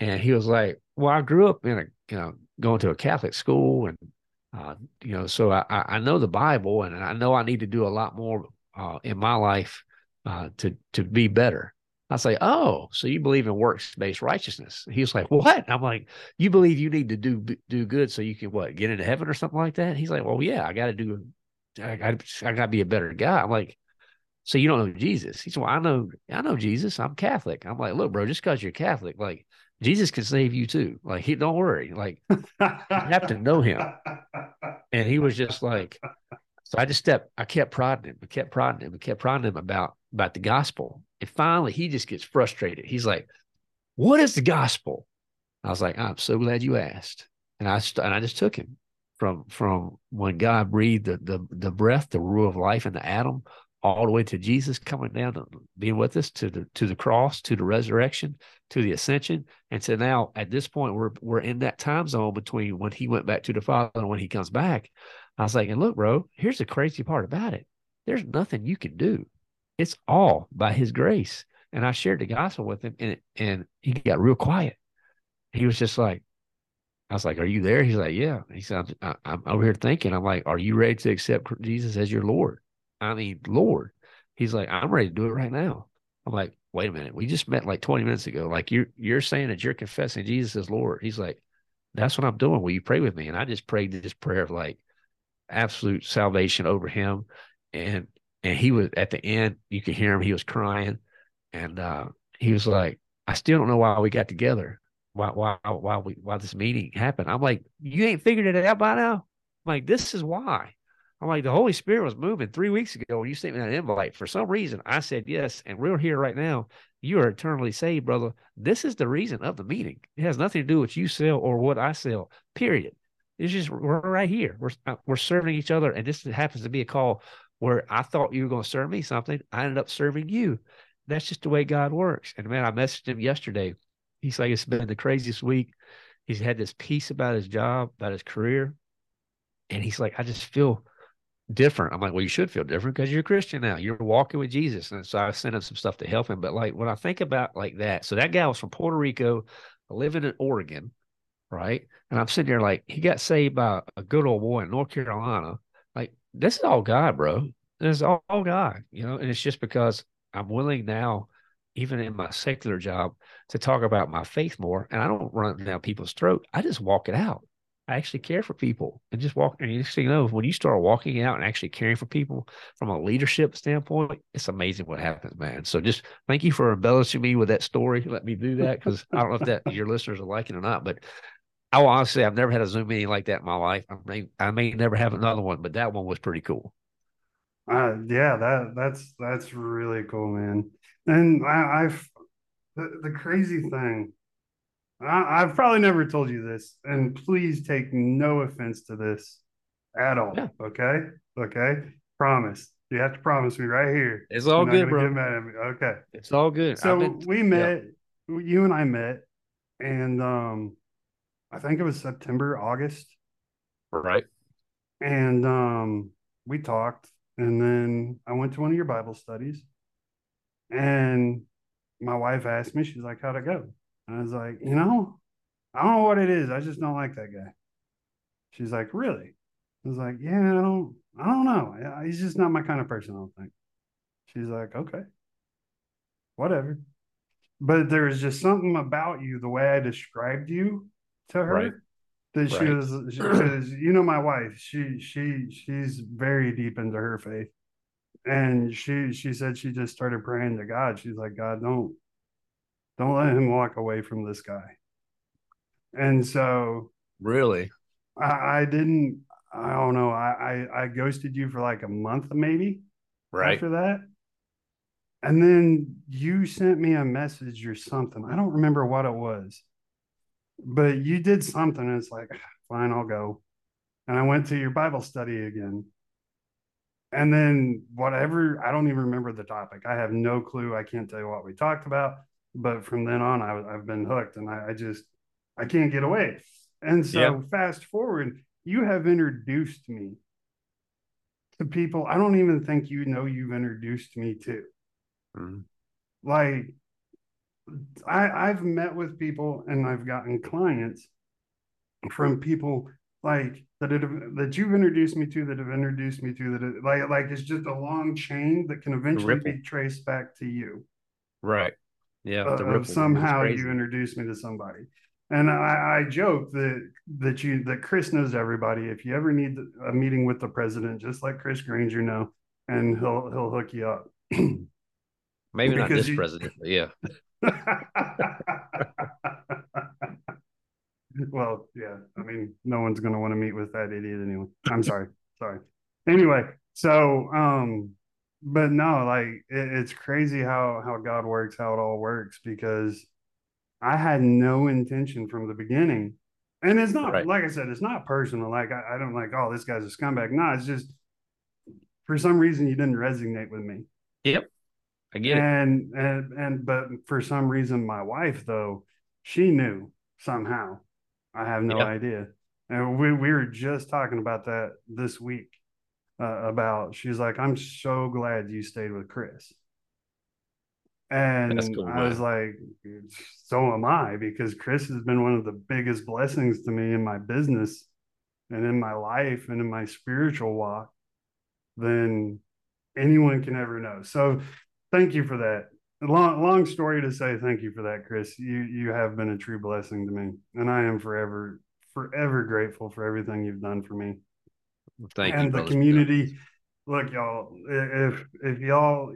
And he was like, well, I grew up in a, you know, going to a Catholic school and, uh, you know, so I I know the Bible and I know I need to do a lot more uh, in my life uh, to, to be better. I say, oh, so you believe in works-based righteousness? He was like, what? I'm like, you believe you need to do do good so you can what get into heaven or something like that? He's like, well, yeah, I got to do, I got I got to be a better guy. I'm like, so you don't know Jesus? He said, well, I know, I know Jesus. I'm Catholic. I'm like, look, bro, just because you're Catholic, like Jesus can save you too. Like, he don't worry. Like, you have to know him. And he was just like, so I just stepped, I kept prodding him, I kept prodding him, I kept prodding him about about the gospel. And finally he just gets frustrated. He's like, What is the gospel? I was like, I'm so glad you asked. And I and I just took him from from when God breathed the the the breath, the rule of life into Adam, all the way to Jesus coming down to being with us to the to the cross, to the resurrection, to the ascension. And so now at this point we're we're in that time zone between when he went back to the Father and when he comes back. I was like, and look, bro, here's the crazy part about it. There's nothing you can do. It's all by his grace. And I shared the gospel with him and and he got real quiet. He was just like, I was like, Are you there? He's like, Yeah. He said, I'm, I'm over here thinking. I'm like, Are you ready to accept Jesus as your Lord? I mean, Lord. He's like, I'm ready to do it right now. I'm like, Wait a minute. We just met like 20 minutes ago. Like you're you're saying that you're confessing Jesus as Lord. He's like, That's what I'm doing. Will you pray with me? And I just prayed this prayer of like absolute salvation over him. And and he was at the end, you could hear him, he was crying. And uh he was like, I still don't know why we got together why why why we why this meeting happened. I'm like, you ain't figured it out by now. I'm like, this is why. I'm like, the Holy Spirit was moving three weeks ago when you sent me that invite. For some reason, I said yes, and we're here right now. You are eternally saved, brother. This is the reason of the meeting. It has nothing to do with you sell or what I sell. Period. It's just we're right here. We're uh, we're serving each other, and this happens to be a call where I thought you were going to serve me something. I ended up serving you. That's just the way God works. And man, I messaged him yesterday He's like, it's been the craziest week. He's had this peace about his job, about his career. And he's like, I just feel different. I'm like, well, you should feel different because you're a Christian now. You're walking with Jesus. And so I sent him some stuff to help him. But like when I think about like that, so that guy was from Puerto Rico, living in Oregon, right? And I'm sitting there like, he got saved by a good old boy in North Carolina. This is all God, bro. This is all, all God, you know, and it's just because I'm willing now even in my secular job, to talk about my faith more. And I don't run down people's throat. I just walk it out. I actually care for people and just walk. And you just you know, when you start walking out and actually caring for people from a leadership standpoint, it's amazing what happens, man. So just thank you for embellishing me with that story. Let me do that because I don't know if that your listeners are liking or not, but I will honestly, I've never had a Zoom meeting like that in my life. I may, I may never have another one, but that one was pretty cool. Uh, yeah, that that's that's really cool, man. And I, I've the, the crazy thing. I, I've probably never told you this, and please take no offense to this at all. Yeah. Okay, okay, promise. You have to promise me right here. It's all You're good, bro. Get mad at me. Okay. It's all good. So been- we met you and I met, and um, I think it was September, August, Right. and um, we talked, and then I went to one of your Bible studies, and my wife asked me, she's like, "How'd it go?" And I was like, "You know, I don't know what it is. I just don't like that guy." She's like, "Really?" I was like, "Yeah, I don't, I don't know. He's just not my kind of person. I don't think." She's like, "Okay, whatever." But there was just something about you, the way I described you to her, Right. that she Right. was because you know my wife, she she she's very deep into her faith, and she she said she just started praying to God. She's like, God, don't don't let him walk away from this guy. And so Really? I, I didn't. I don't know. I, I I ghosted you for like a month maybe Right. after that. And then you sent me a message or something. I don't remember what it was, but you did something. And it's like, fine, I'll go. And I went to your Bible study again. And then whatever, I don't even remember the topic. I have no clue. I can't tell you what we talked about. But from then on, I, I've been hooked and I, I just, I can't get away. And so Yeah. fast forward, you have introduced me to people I don't even think you know you've introduced me to. Mhm. Like I I've met with people and I've gotten clients from people like that have, that you've introduced me to that have introduced me to that it- like like it's just a long chain that can eventually ripple. be traced back to you. Right. Yeah. Uh, the of ripple, man, it's somehow you introduced me to somebody. And I, I joke that that you that Chris knows everybody. If you ever need a meeting with the president, just let Chris Granger know, and he'll he'll hook you up. Maybe not this you- president, but yeah. Well, yeah. I mean, no one's going to want to meet with that idiot anyway. I'm sorry. sorry. Anyway, so um, but no, like it, it's crazy how how God works, how it all works because I had no intention from the beginning. And it's not Right. like I said, it's not personal. Like I, I don't like, oh, this guy's a scumbag. No, it's just for some reason you didn't resonate with me. Yep. I get it. and and and but for some reason my wife though she knew somehow. I have no Yeah. idea. And we, we were just talking about that this week uh, about she's like i'm so glad you stayed with chris. And cool, i was like so am i because chris has been one of the biggest blessings to me in my business and in my life and in my spiritual walk than anyone can ever know. So thank you for that. Long long story to say thank you for that, Chris. You you have been a true blessing to me, and I am forever forever grateful for everything you've done for me Thank you. and the community. Look, y'all, if if y'all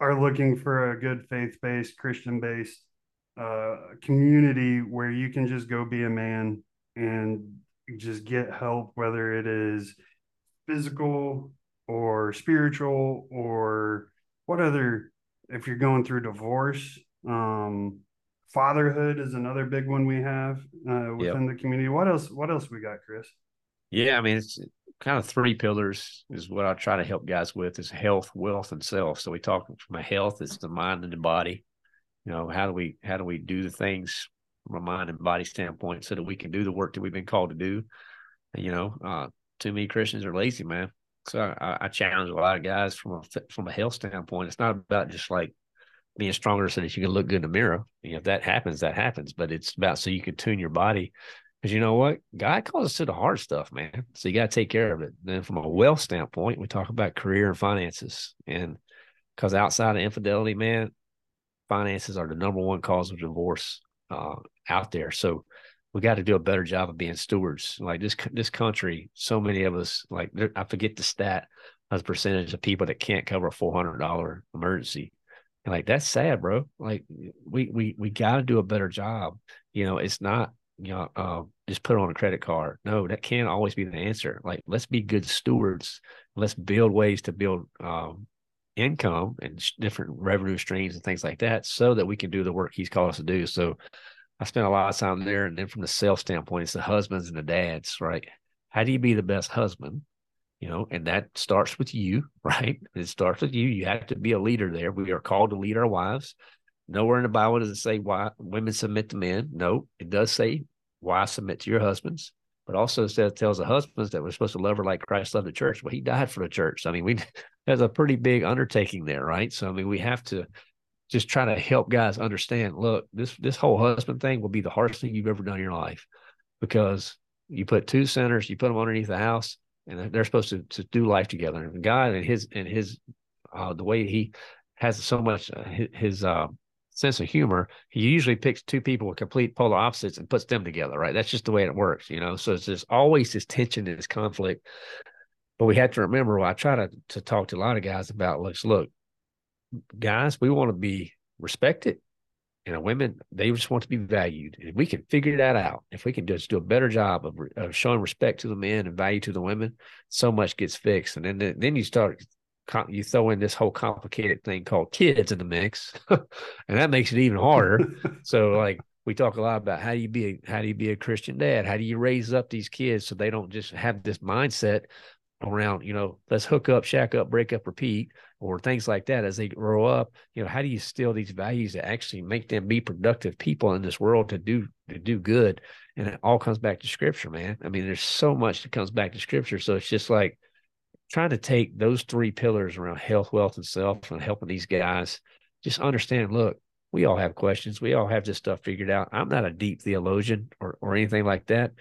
are looking for a good faith based Christian based uh, community where you can just go be a man and just get help, whether it is physical or spiritual or what other if you're going through divorce um fatherhood is another big one we have uh within the community what else what else we got chris Yeah, I mean, it's kind of three pillars is what I try to help guys with is health, wealth, and self. So we talk from a health, it's the mind and the body. You know, how do we how do we do the things from a mind and body standpoint so that we can do the work that we've been called to do? And, you know, uh, too many Christians are lazy, man. So I, I challenge a lot of guys from a from a health standpoint. It's not about just like being stronger so that you can look good in the mirror. You know, if that happens, that happens. But it's about so you can tune your body because you know what? God calls us to the hard stuff, man. So you got to take care of it. Then, from a wealth standpoint, we talk about career and finances. And because outside of infidelity, man, finances are the number one cause of divorce uh, out there. So we got to do a better job of being stewards. Like this, this country, so many of us, like I forget the stat as the percentage of people that can't cover a four hundred dollar emergency. And like that's sad, bro. Like we we we got to do a better job. You know, it's not you know uh, just put on a credit card. No, that can't always be the answer. Like let's be good stewards. Let's build ways to build um, income and different revenue streams and things like that, so that we can do the work He's called us to do. So I spent a lot of time there, and then from the self standpoint, it's the husbands and the dads, right? How do you be the best husband? You know, and that starts with you, right? It starts with you. You have to be a leader there. We are called to lead our wives. nowhere in the Bible does it say why women submit to men. No, it does say why submit to your husbands, but also says tells the husbands that we're supposed to love her like Christ loved the church. Well, he died for the church. I mean, we there's a pretty big undertaking there, right? So I mean, we have to just try to help guys understand. Look, this this whole husband thing will be the hardest thing you've ever done in your life because you put two sinners, you put them underneath the house, and they're supposed to, to do life together. And God and his and his uh, the way he has so much uh, his, uh, sense of humor, he usually picks two people with complete polar opposites and puts them together, right? That's just the way it works, you know. So it's just always this tension and this conflict. But we have to remember, well, I try to to talk to a lot of guys about let's look, guys, we want to be respected. You know, women, they just want to be valued. And if we can figure that out, if we can just do a better job of, of showing respect to the men and value to the women, so much gets fixed. And then, then you start you throw in this whole complicated thing called kids in the mix, and that makes it even harder. so like we talk a lot about how do you be a, how do you be a Christian dad? How do you raise up these kids so they don't just have this mindset around, you know, let's hook up, shack up, break up, repeat, or things like that as they grow up. You know, how do you steal these values that actually make them be productive people in this world to do to do good? And it all comes back to scripture, man. I mean, there's so much that comes back to scripture. So it's just like trying to take those three pillars around health, wealth, and self and helping these guys just understand look, we all have questions. We all have this stuff figured out. I'm not a deep theologian or, or anything like that.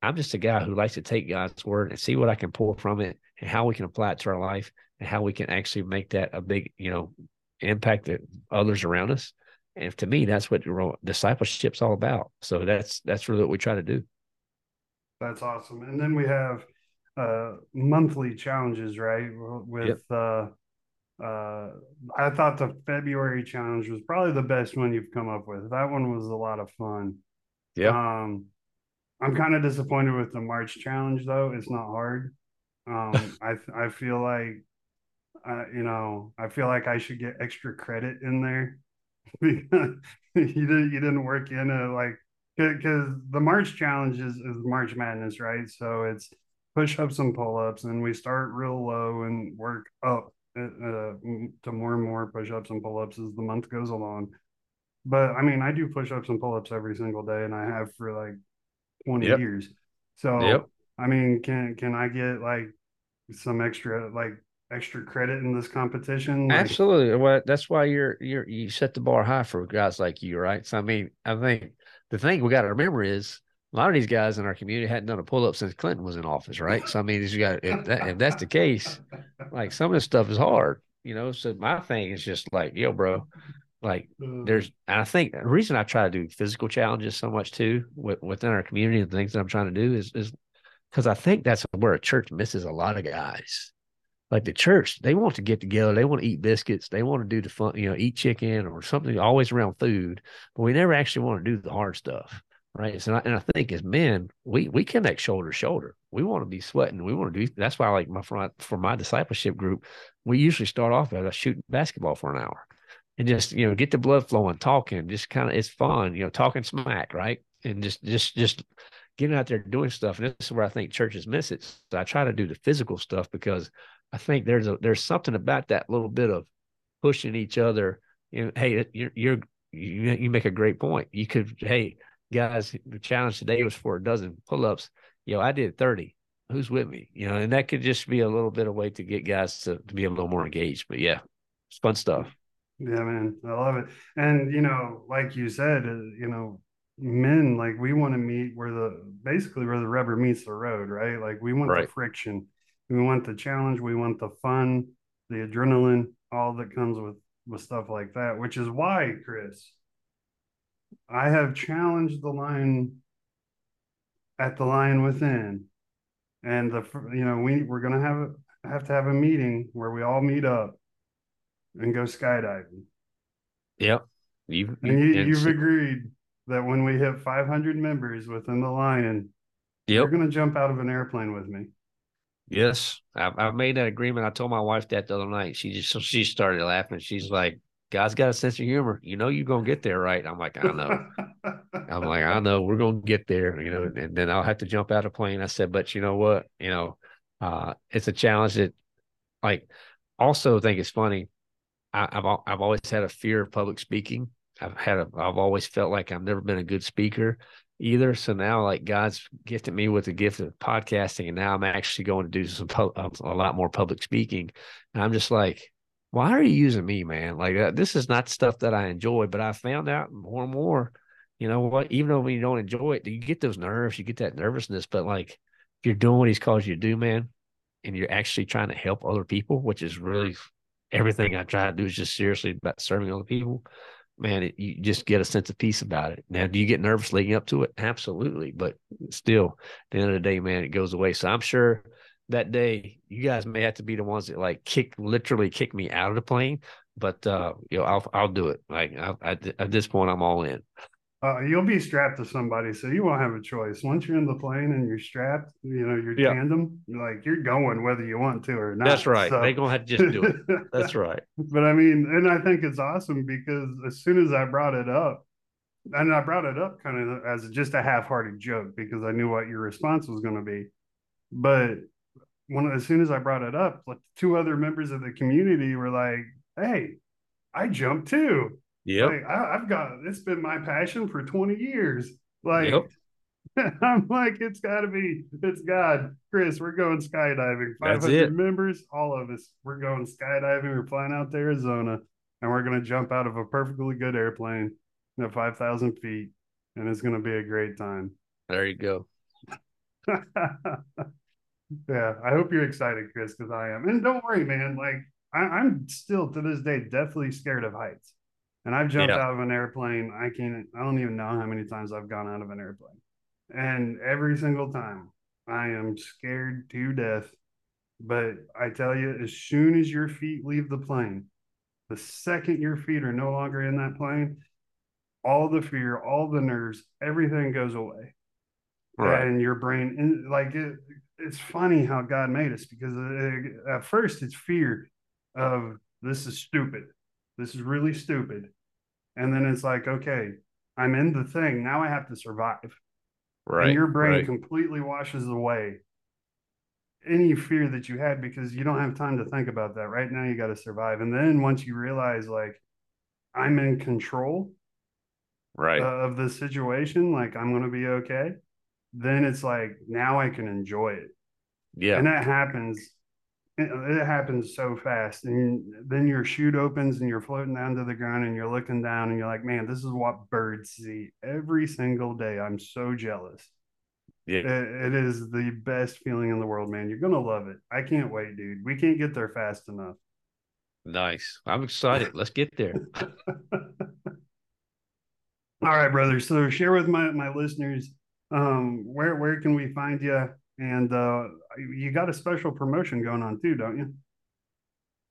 I'm just a guy who likes to take God's word and see what I can pull from it and how we can apply it to our life and how we can actually make that a big, you know, impact that others around us. And to me, that's what discipleship's all about. So that's that's really what we try to do. That's awesome. And then we have uh, monthly challenges, right? With yep. uh, uh, I thought the February challenge was probably the best one you've come up with. That one was a lot of fun. Yeah. Um, I'm kind of disappointed with the March challenge though. It's not hard. Um, I I feel like, uh, you know, I feel like I should get extra credit in there because you didn't you didn't work in a like because the March challenge is, is March Madness, right? So it's push ups and pull ups, and we start real low and work up uh, uh to more and more push ups and pull ups as the month goes along. But I mean, I do push ups and pull ups every single day, and I have for like 20 yep. years. So, yep. I mean, can can I get like some extra like extra credit in this competition? Like, Absolutely. Well, that's why you're you're you set the bar high for guys like you, right? So I mean, I think the thing we got to remember is a lot of these guys in our community hadn't done a pull up since Clinton was in office, right? So I mean, you got if, that, if that's the case, like some of this stuff is hard, you know. So my thing is just like, yo, bro, like mm. there's, and I think the reason I try to do physical challenges so much too with, within our community and things that I'm trying to do is is because I think that's where a church misses a lot of guys. Like the church, they want to get together, they want to eat biscuits, they want to do the fun, you know, eat chicken or something always around food, but we never actually want to do the hard stuff right? So, and I think as men, we we connect shoulder to shoulder. We want to be sweating. We want to do. That's why, like my front for my discipleship group, we usually start off as shooting basketball for an hour, and just you know get the blood flowing, talking. Just kind of it's fun, you know, talking smack, right? And just just just getting out there doing stuff. And this is where I think churches miss it. So I try to do the physical stuff because I think there's a there's something about that little bit of pushing each other. You know, hey, you're you're you, you make a great point. You could, hey, guys, the challenge today was for a dozen pull ups. You know, I did 30. Who's with me? You know, and that could just be a little bit of way to get guys to, to be a little more engaged. But yeah, it's fun stuff. Yeah, man. I love it. And, you know, like you said, uh, you know, men, like we want to meet where the basically where the rubber meets the road, right? Like we want right. the friction. We want the challenge. We want the fun, the adrenaline, all that comes with with stuff like that, which is why, Chris, I have challenged the lion at the lion within, and the you know we we're gonna have have to have a meeting where we all meet up and go skydiving. Yep, you and you, you've agreed that when we hit 500 members within the lion, yep. you're gonna jump out of an airplane with me. Yes, I've, I've made that agreement. I told my wife that the other night. She just she started laughing. She's like, God's got a sense of humor. You know, you're gonna get there, right? I'm like, I know. I'm like, I know we're gonna get there, you know, and then I'll have to jump out of plane. I said, but you know what? You know, uh, it's a challenge that like also think it's funny. I, have I've always had a fear of public speaking. I've had a I've always felt like I've never been a good speaker either. So now, like God's gifted me with the gift of podcasting, and now I'm actually going to do some a lot more public speaking. And I'm just like, why are you using me, man? Like uh, this is not stuff that I enjoy, but I found out more and more. You know what? Even though when you don't enjoy it, do you get those nerves, you get that nervousness. But like, if you're doing what He's called you to do, man, and you're actually trying to help other people, which is really everything I try to do is just seriously about serving other people. Man, it, you just get a sense of peace about it. Now, do you get nervous leading up to it? Absolutely, but still, at the end of the day, man, it goes away. So I'm sure that day you guys may have to be the ones that like kick, literally kick me out of the plane. But uh, you know, I'll I'll do it. Like I, I, at this point, I'm all in. Uh, you'll be strapped to somebody, so you won't have a choice. Once you're in the plane and you're strapped, you know, you're yeah. tandem, like you're going whether you want to or not. That's right. So. They're gonna have to just do it. That's right. but I mean, and I think it's awesome because as soon as I brought it up, and I brought it up kind of as just a half-hearted joke because I knew what your response was going to be. But when as soon as I brought it up, like two other members of the community were like, "Hey, I jumped too." Yeah, like, I, have got it's been my passion for 20 years. Like yep. I'm like, it's gotta be, it's God. Chris, we're going skydiving. 500 members, all of us. We're going skydiving. We're flying out to Arizona and we're gonna jump out of a perfectly good airplane at 5,000 feet. And it's gonna be a great time. There you go. yeah, I hope you're excited, Chris, because I am. And don't worry, man. Like I, am still to this day deathly scared of heights. And I've jumped yeah. out of an airplane. I can't, I don't even know how many times I've gone out of an airplane. And every single time I am scared to death. But I tell you, as soon as your feet leave the plane, the second your feet are no longer in that plane, all the fear, all the nerves, everything goes away. Right. And your brain, and like it, it's funny how God made us because it, uh, at first it's fear of this is stupid this is really stupid. And then it's like, okay, I'm in the thing. Now I have to survive. Right. And your brain right. completely washes away any fear that you had because you don't have time to think about that. Right now, you got to survive. And then once you realize, like, I'm in control right of the situation, like, I'm going to be okay, then it's like, now I can enjoy it. Yeah. And that happens it happens so fast and then your chute opens and you're floating down to the ground and you're looking down and you're like man this is what birds see every single day. I'm so jealous. Yeah. It, it is the best feeling in the world man. You're gonna love it. I can't wait dude. We can't get there fast enough. Nice. I'm excited. Let's get there. All right brother. So share with my my listeners um where where can we find you and uh, you got a special promotion going on too, don't you?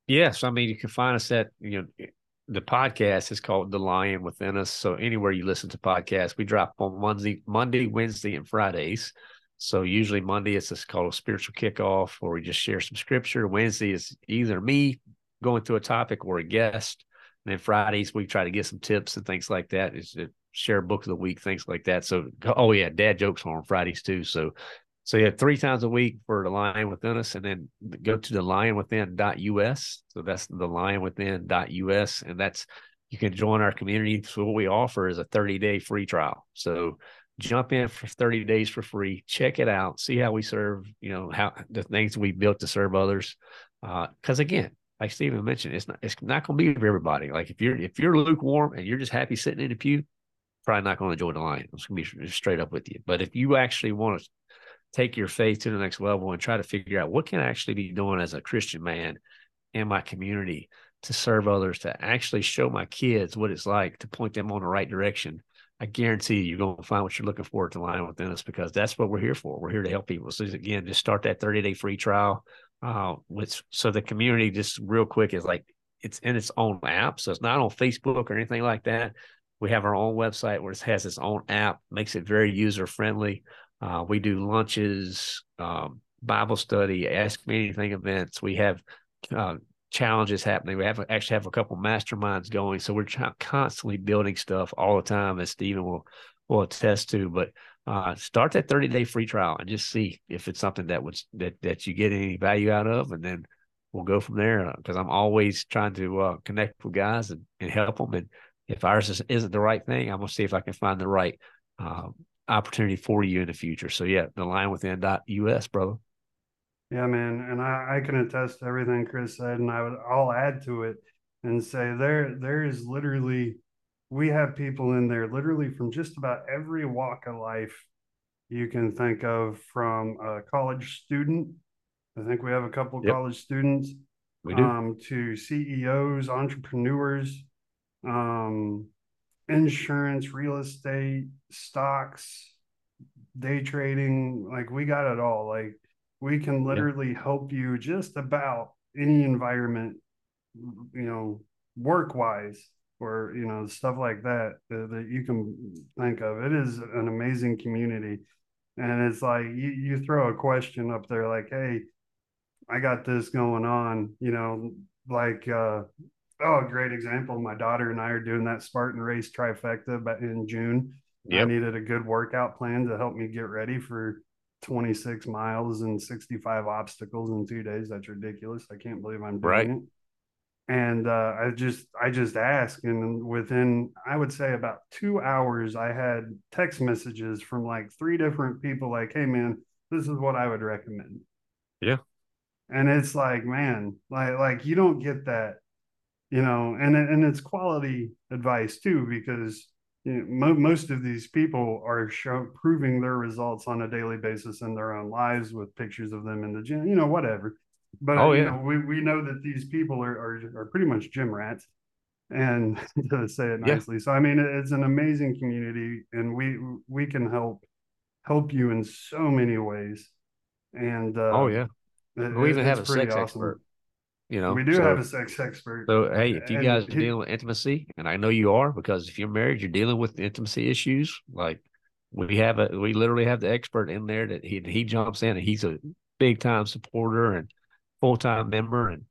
Yes, I mean you can find us at you know the podcast is called The Lion Within Us. So anywhere you listen to podcasts, we drop on Monday, Monday, Wednesday, and Fridays. So usually Monday it's just called a spiritual kickoff, or we just share some scripture. Wednesday is either me going through a topic or a guest. And then Fridays we try to get some tips and things like that. Is share book of the week, things like that. So oh yeah, dad jokes on Fridays too. So so you have three times a week for the lion within us, and then go to the lionwithin.us. So that's the lionwithin.us, and that's you can join our community. So what we offer is a 30 day free trial. So jump in for 30 days for free, check it out, see how we serve, you know, how the things we built to serve others. Uh, cause again, like Stephen mentioned, it's not, it's not going to be for everybody. Like if you're, if you're lukewarm and you're just happy sitting in the pew, probably not going to enjoy the lion. It's going to be straight up with you. But if you actually want to take your faith to the next level and try to figure out what can I actually be doing as a Christian man in my community to serve others, to actually show my kids what it's like to point them on the right direction. I guarantee you, you're going to find what you're looking for to Lion Within Us because that's what we're here for. We're here to help people. So again, just start that 30 day free trial. Uh, which so the community just real quick is like it's in its own app, so it's not on Facebook or anything like that. We have our own website where it has its own app, makes it very user friendly. Uh, we do lunches, um, Bible study, ask me anything events. We have uh, challenges happening. We have actually have a couple masterminds going, so we're constantly building stuff all the time, as Stephen will will attest to. But uh, start that 30 day free trial and just see if it's something that would that that you get any value out of, and then we'll go from there because I'm always trying to uh, connect with guys and, and help them. And if ours is, isn't the right thing, I'm gonna see if I can find the right uh, opportunity for you in the future. So yeah, the lion within us, brother. Yeah, man, and I, I can attest to everything Chris said, and I would I'll add to it and say there there is literally we have people in there literally from just about every walk of life you can think of from a college student. I think we have a couple yep. college students. We do. Um, to CEOs, entrepreneurs, um, insurance, real estate, stocks, day trading. Like we got it all. Like we can literally yep. help you just about any environment, you know, work wise or you know stuff like that, that that you can think of. It is an amazing community, and it's like you you throw a question up there like, "Hey, I got this going on," you know, like uh, oh, great example. My daughter and I are doing that Spartan race trifecta, but in June, yep. I needed a good workout plan to help me get ready for 26 miles and 65 obstacles in two days. That's ridiculous. I can't believe I'm doing right. it and uh, I just I just asked, and within I would say about two hours, I had text messages from like three different people, like, "Hey, man, this is what I would recommend." Yeah, and it's like, man, like like you don't get that, you know, and and it's quality advice too, because you know, mo- most of these people are show, proving their results on a daily basis in their own lives with pictures of them in the gym, you know, whatever. But oh, yeah. you know, we, we know that these people are, are, are pretty much gym rats and to say it nicely. Yeah. So I mean it's an amazing community and we we can help help you in so many ways. And uh, oh yeah. It, we even have a sex awesome. expert. You know, we do so, have a sex expert. So hey, if you and guys are dealing with intimacy, and I know you are, because if you're married, you're dealing with intimacy issues. Like we have a, we literally have the expert in there that he he jumps in, and he's a big time supporter, and full time member, and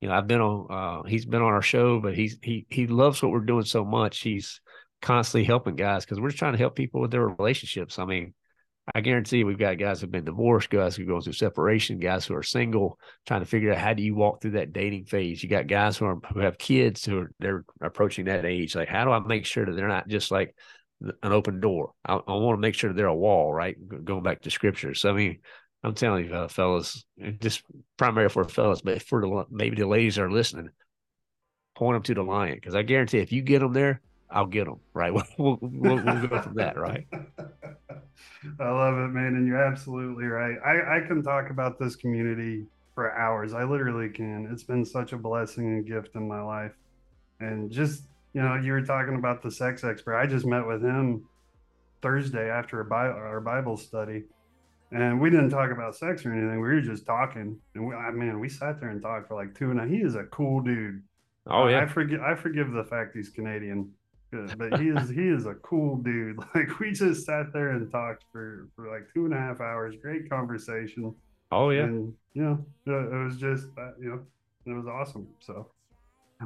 you know I've been on. Uh, he's been on our show, but he's he he loves what we're doing so much. He's constantly helping guys because we're just trying to help people with their relationships. I mean, I guarantee we've got guys who've been divorced, guys who are going through separation, guys who are single, trying to figure out how do you walk through that dating phase. You got guys who are who have kids who are they're approaching that age. Like, how do I make sure that they're not just like an open door? I, I want to make sure they're a wall, right? Going back to scripture. So I mean, I'm telling you, uh, fellas, just primarily for fellas, but for the maybe the ladies that are listening, point them to the lion because I guarantee if you get them there, I'll get them. Right? We'll, we'll, we'll go from that. Right? I love it, man, and you're absolutely right. I, I can talk about this community for hours. I literally can. It's been such a blessing and gift in my life, and just you know, you were talking about the sex expert. I just met with him Thursday after Bi- our Bible study and we didn't talk about sex or anything. We were just talking, and we, I mean, we sat there and talked for like two and a. He is a cool dude. Oh yeah, I forgive I forgive the fact he's Canadian, but he is he is a cool dude. Like we just sat there and talked for for like two and a half hours. Great conversation. Oh yeah, and you know it was just uh, you know it was awesome. So,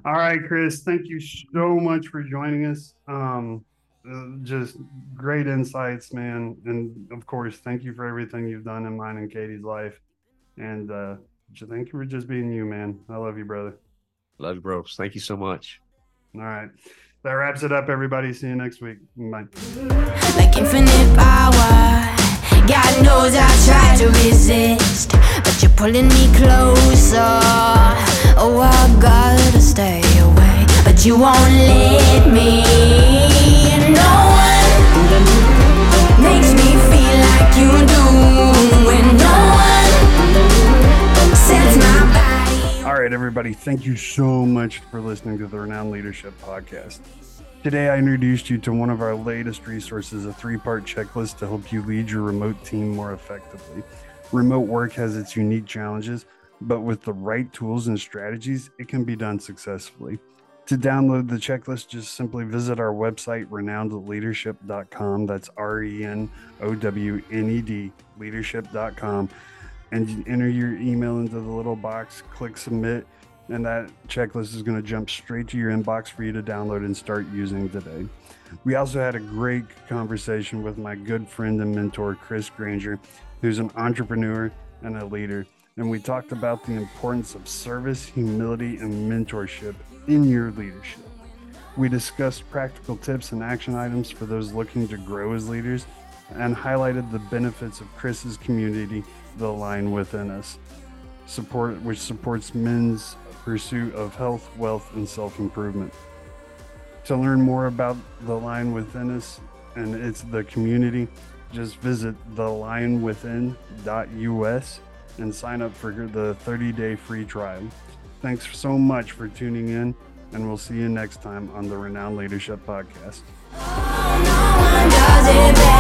all right, Chris, thank you so much for joining us. Um, uh, just great insights, man. And of course, thank you for everything you've done in mine and Katie's life. And uh, thank you for just being you, man. I love you, brother. Love you, bros. Thank you so much. All right. That wraps it up, everybody. See you next week. Bye. Like infinite power. God knows I to resist, but you're pulling me closer. Oh, I gotta stay away, but you won't let me. All right, everybody, thank you so much for listening to the Renowned Leadership Podcast. Today, I introduced you to one of our latest resources, a three part checklist to help you lead your remote team more effectively. Remote work has its unique challenges, but with the right tools and strategies, it can be done successfully. To download the checklist, just simply visit our website, renownedleadership.com. That's R E N O W N E D, leadership.com. And enter your email into the little box, click submit, and that checklist is going to jump straight to your inbox for you to download and start using today. We also had a great conversation with my good friend and mentor, Chris Granger, who's an entrepreneur and a leader and we talked about the importance of service, humility, and mentorship in your leadership. We discussed practical tips and action items for those looking to grow as leaders and highlighted the benefits of Chris's community, The Lion Within Us, support which supports men's pursuit of health, wealth, and self-improvement. To learn more about The Lion Within Us and it's the community, just visit thelionwithin.us and sign up for the 30-day free trial. Thanks so much for tuning in, and we'll see you next time on the Renowned Leadership Podcast. Oh, no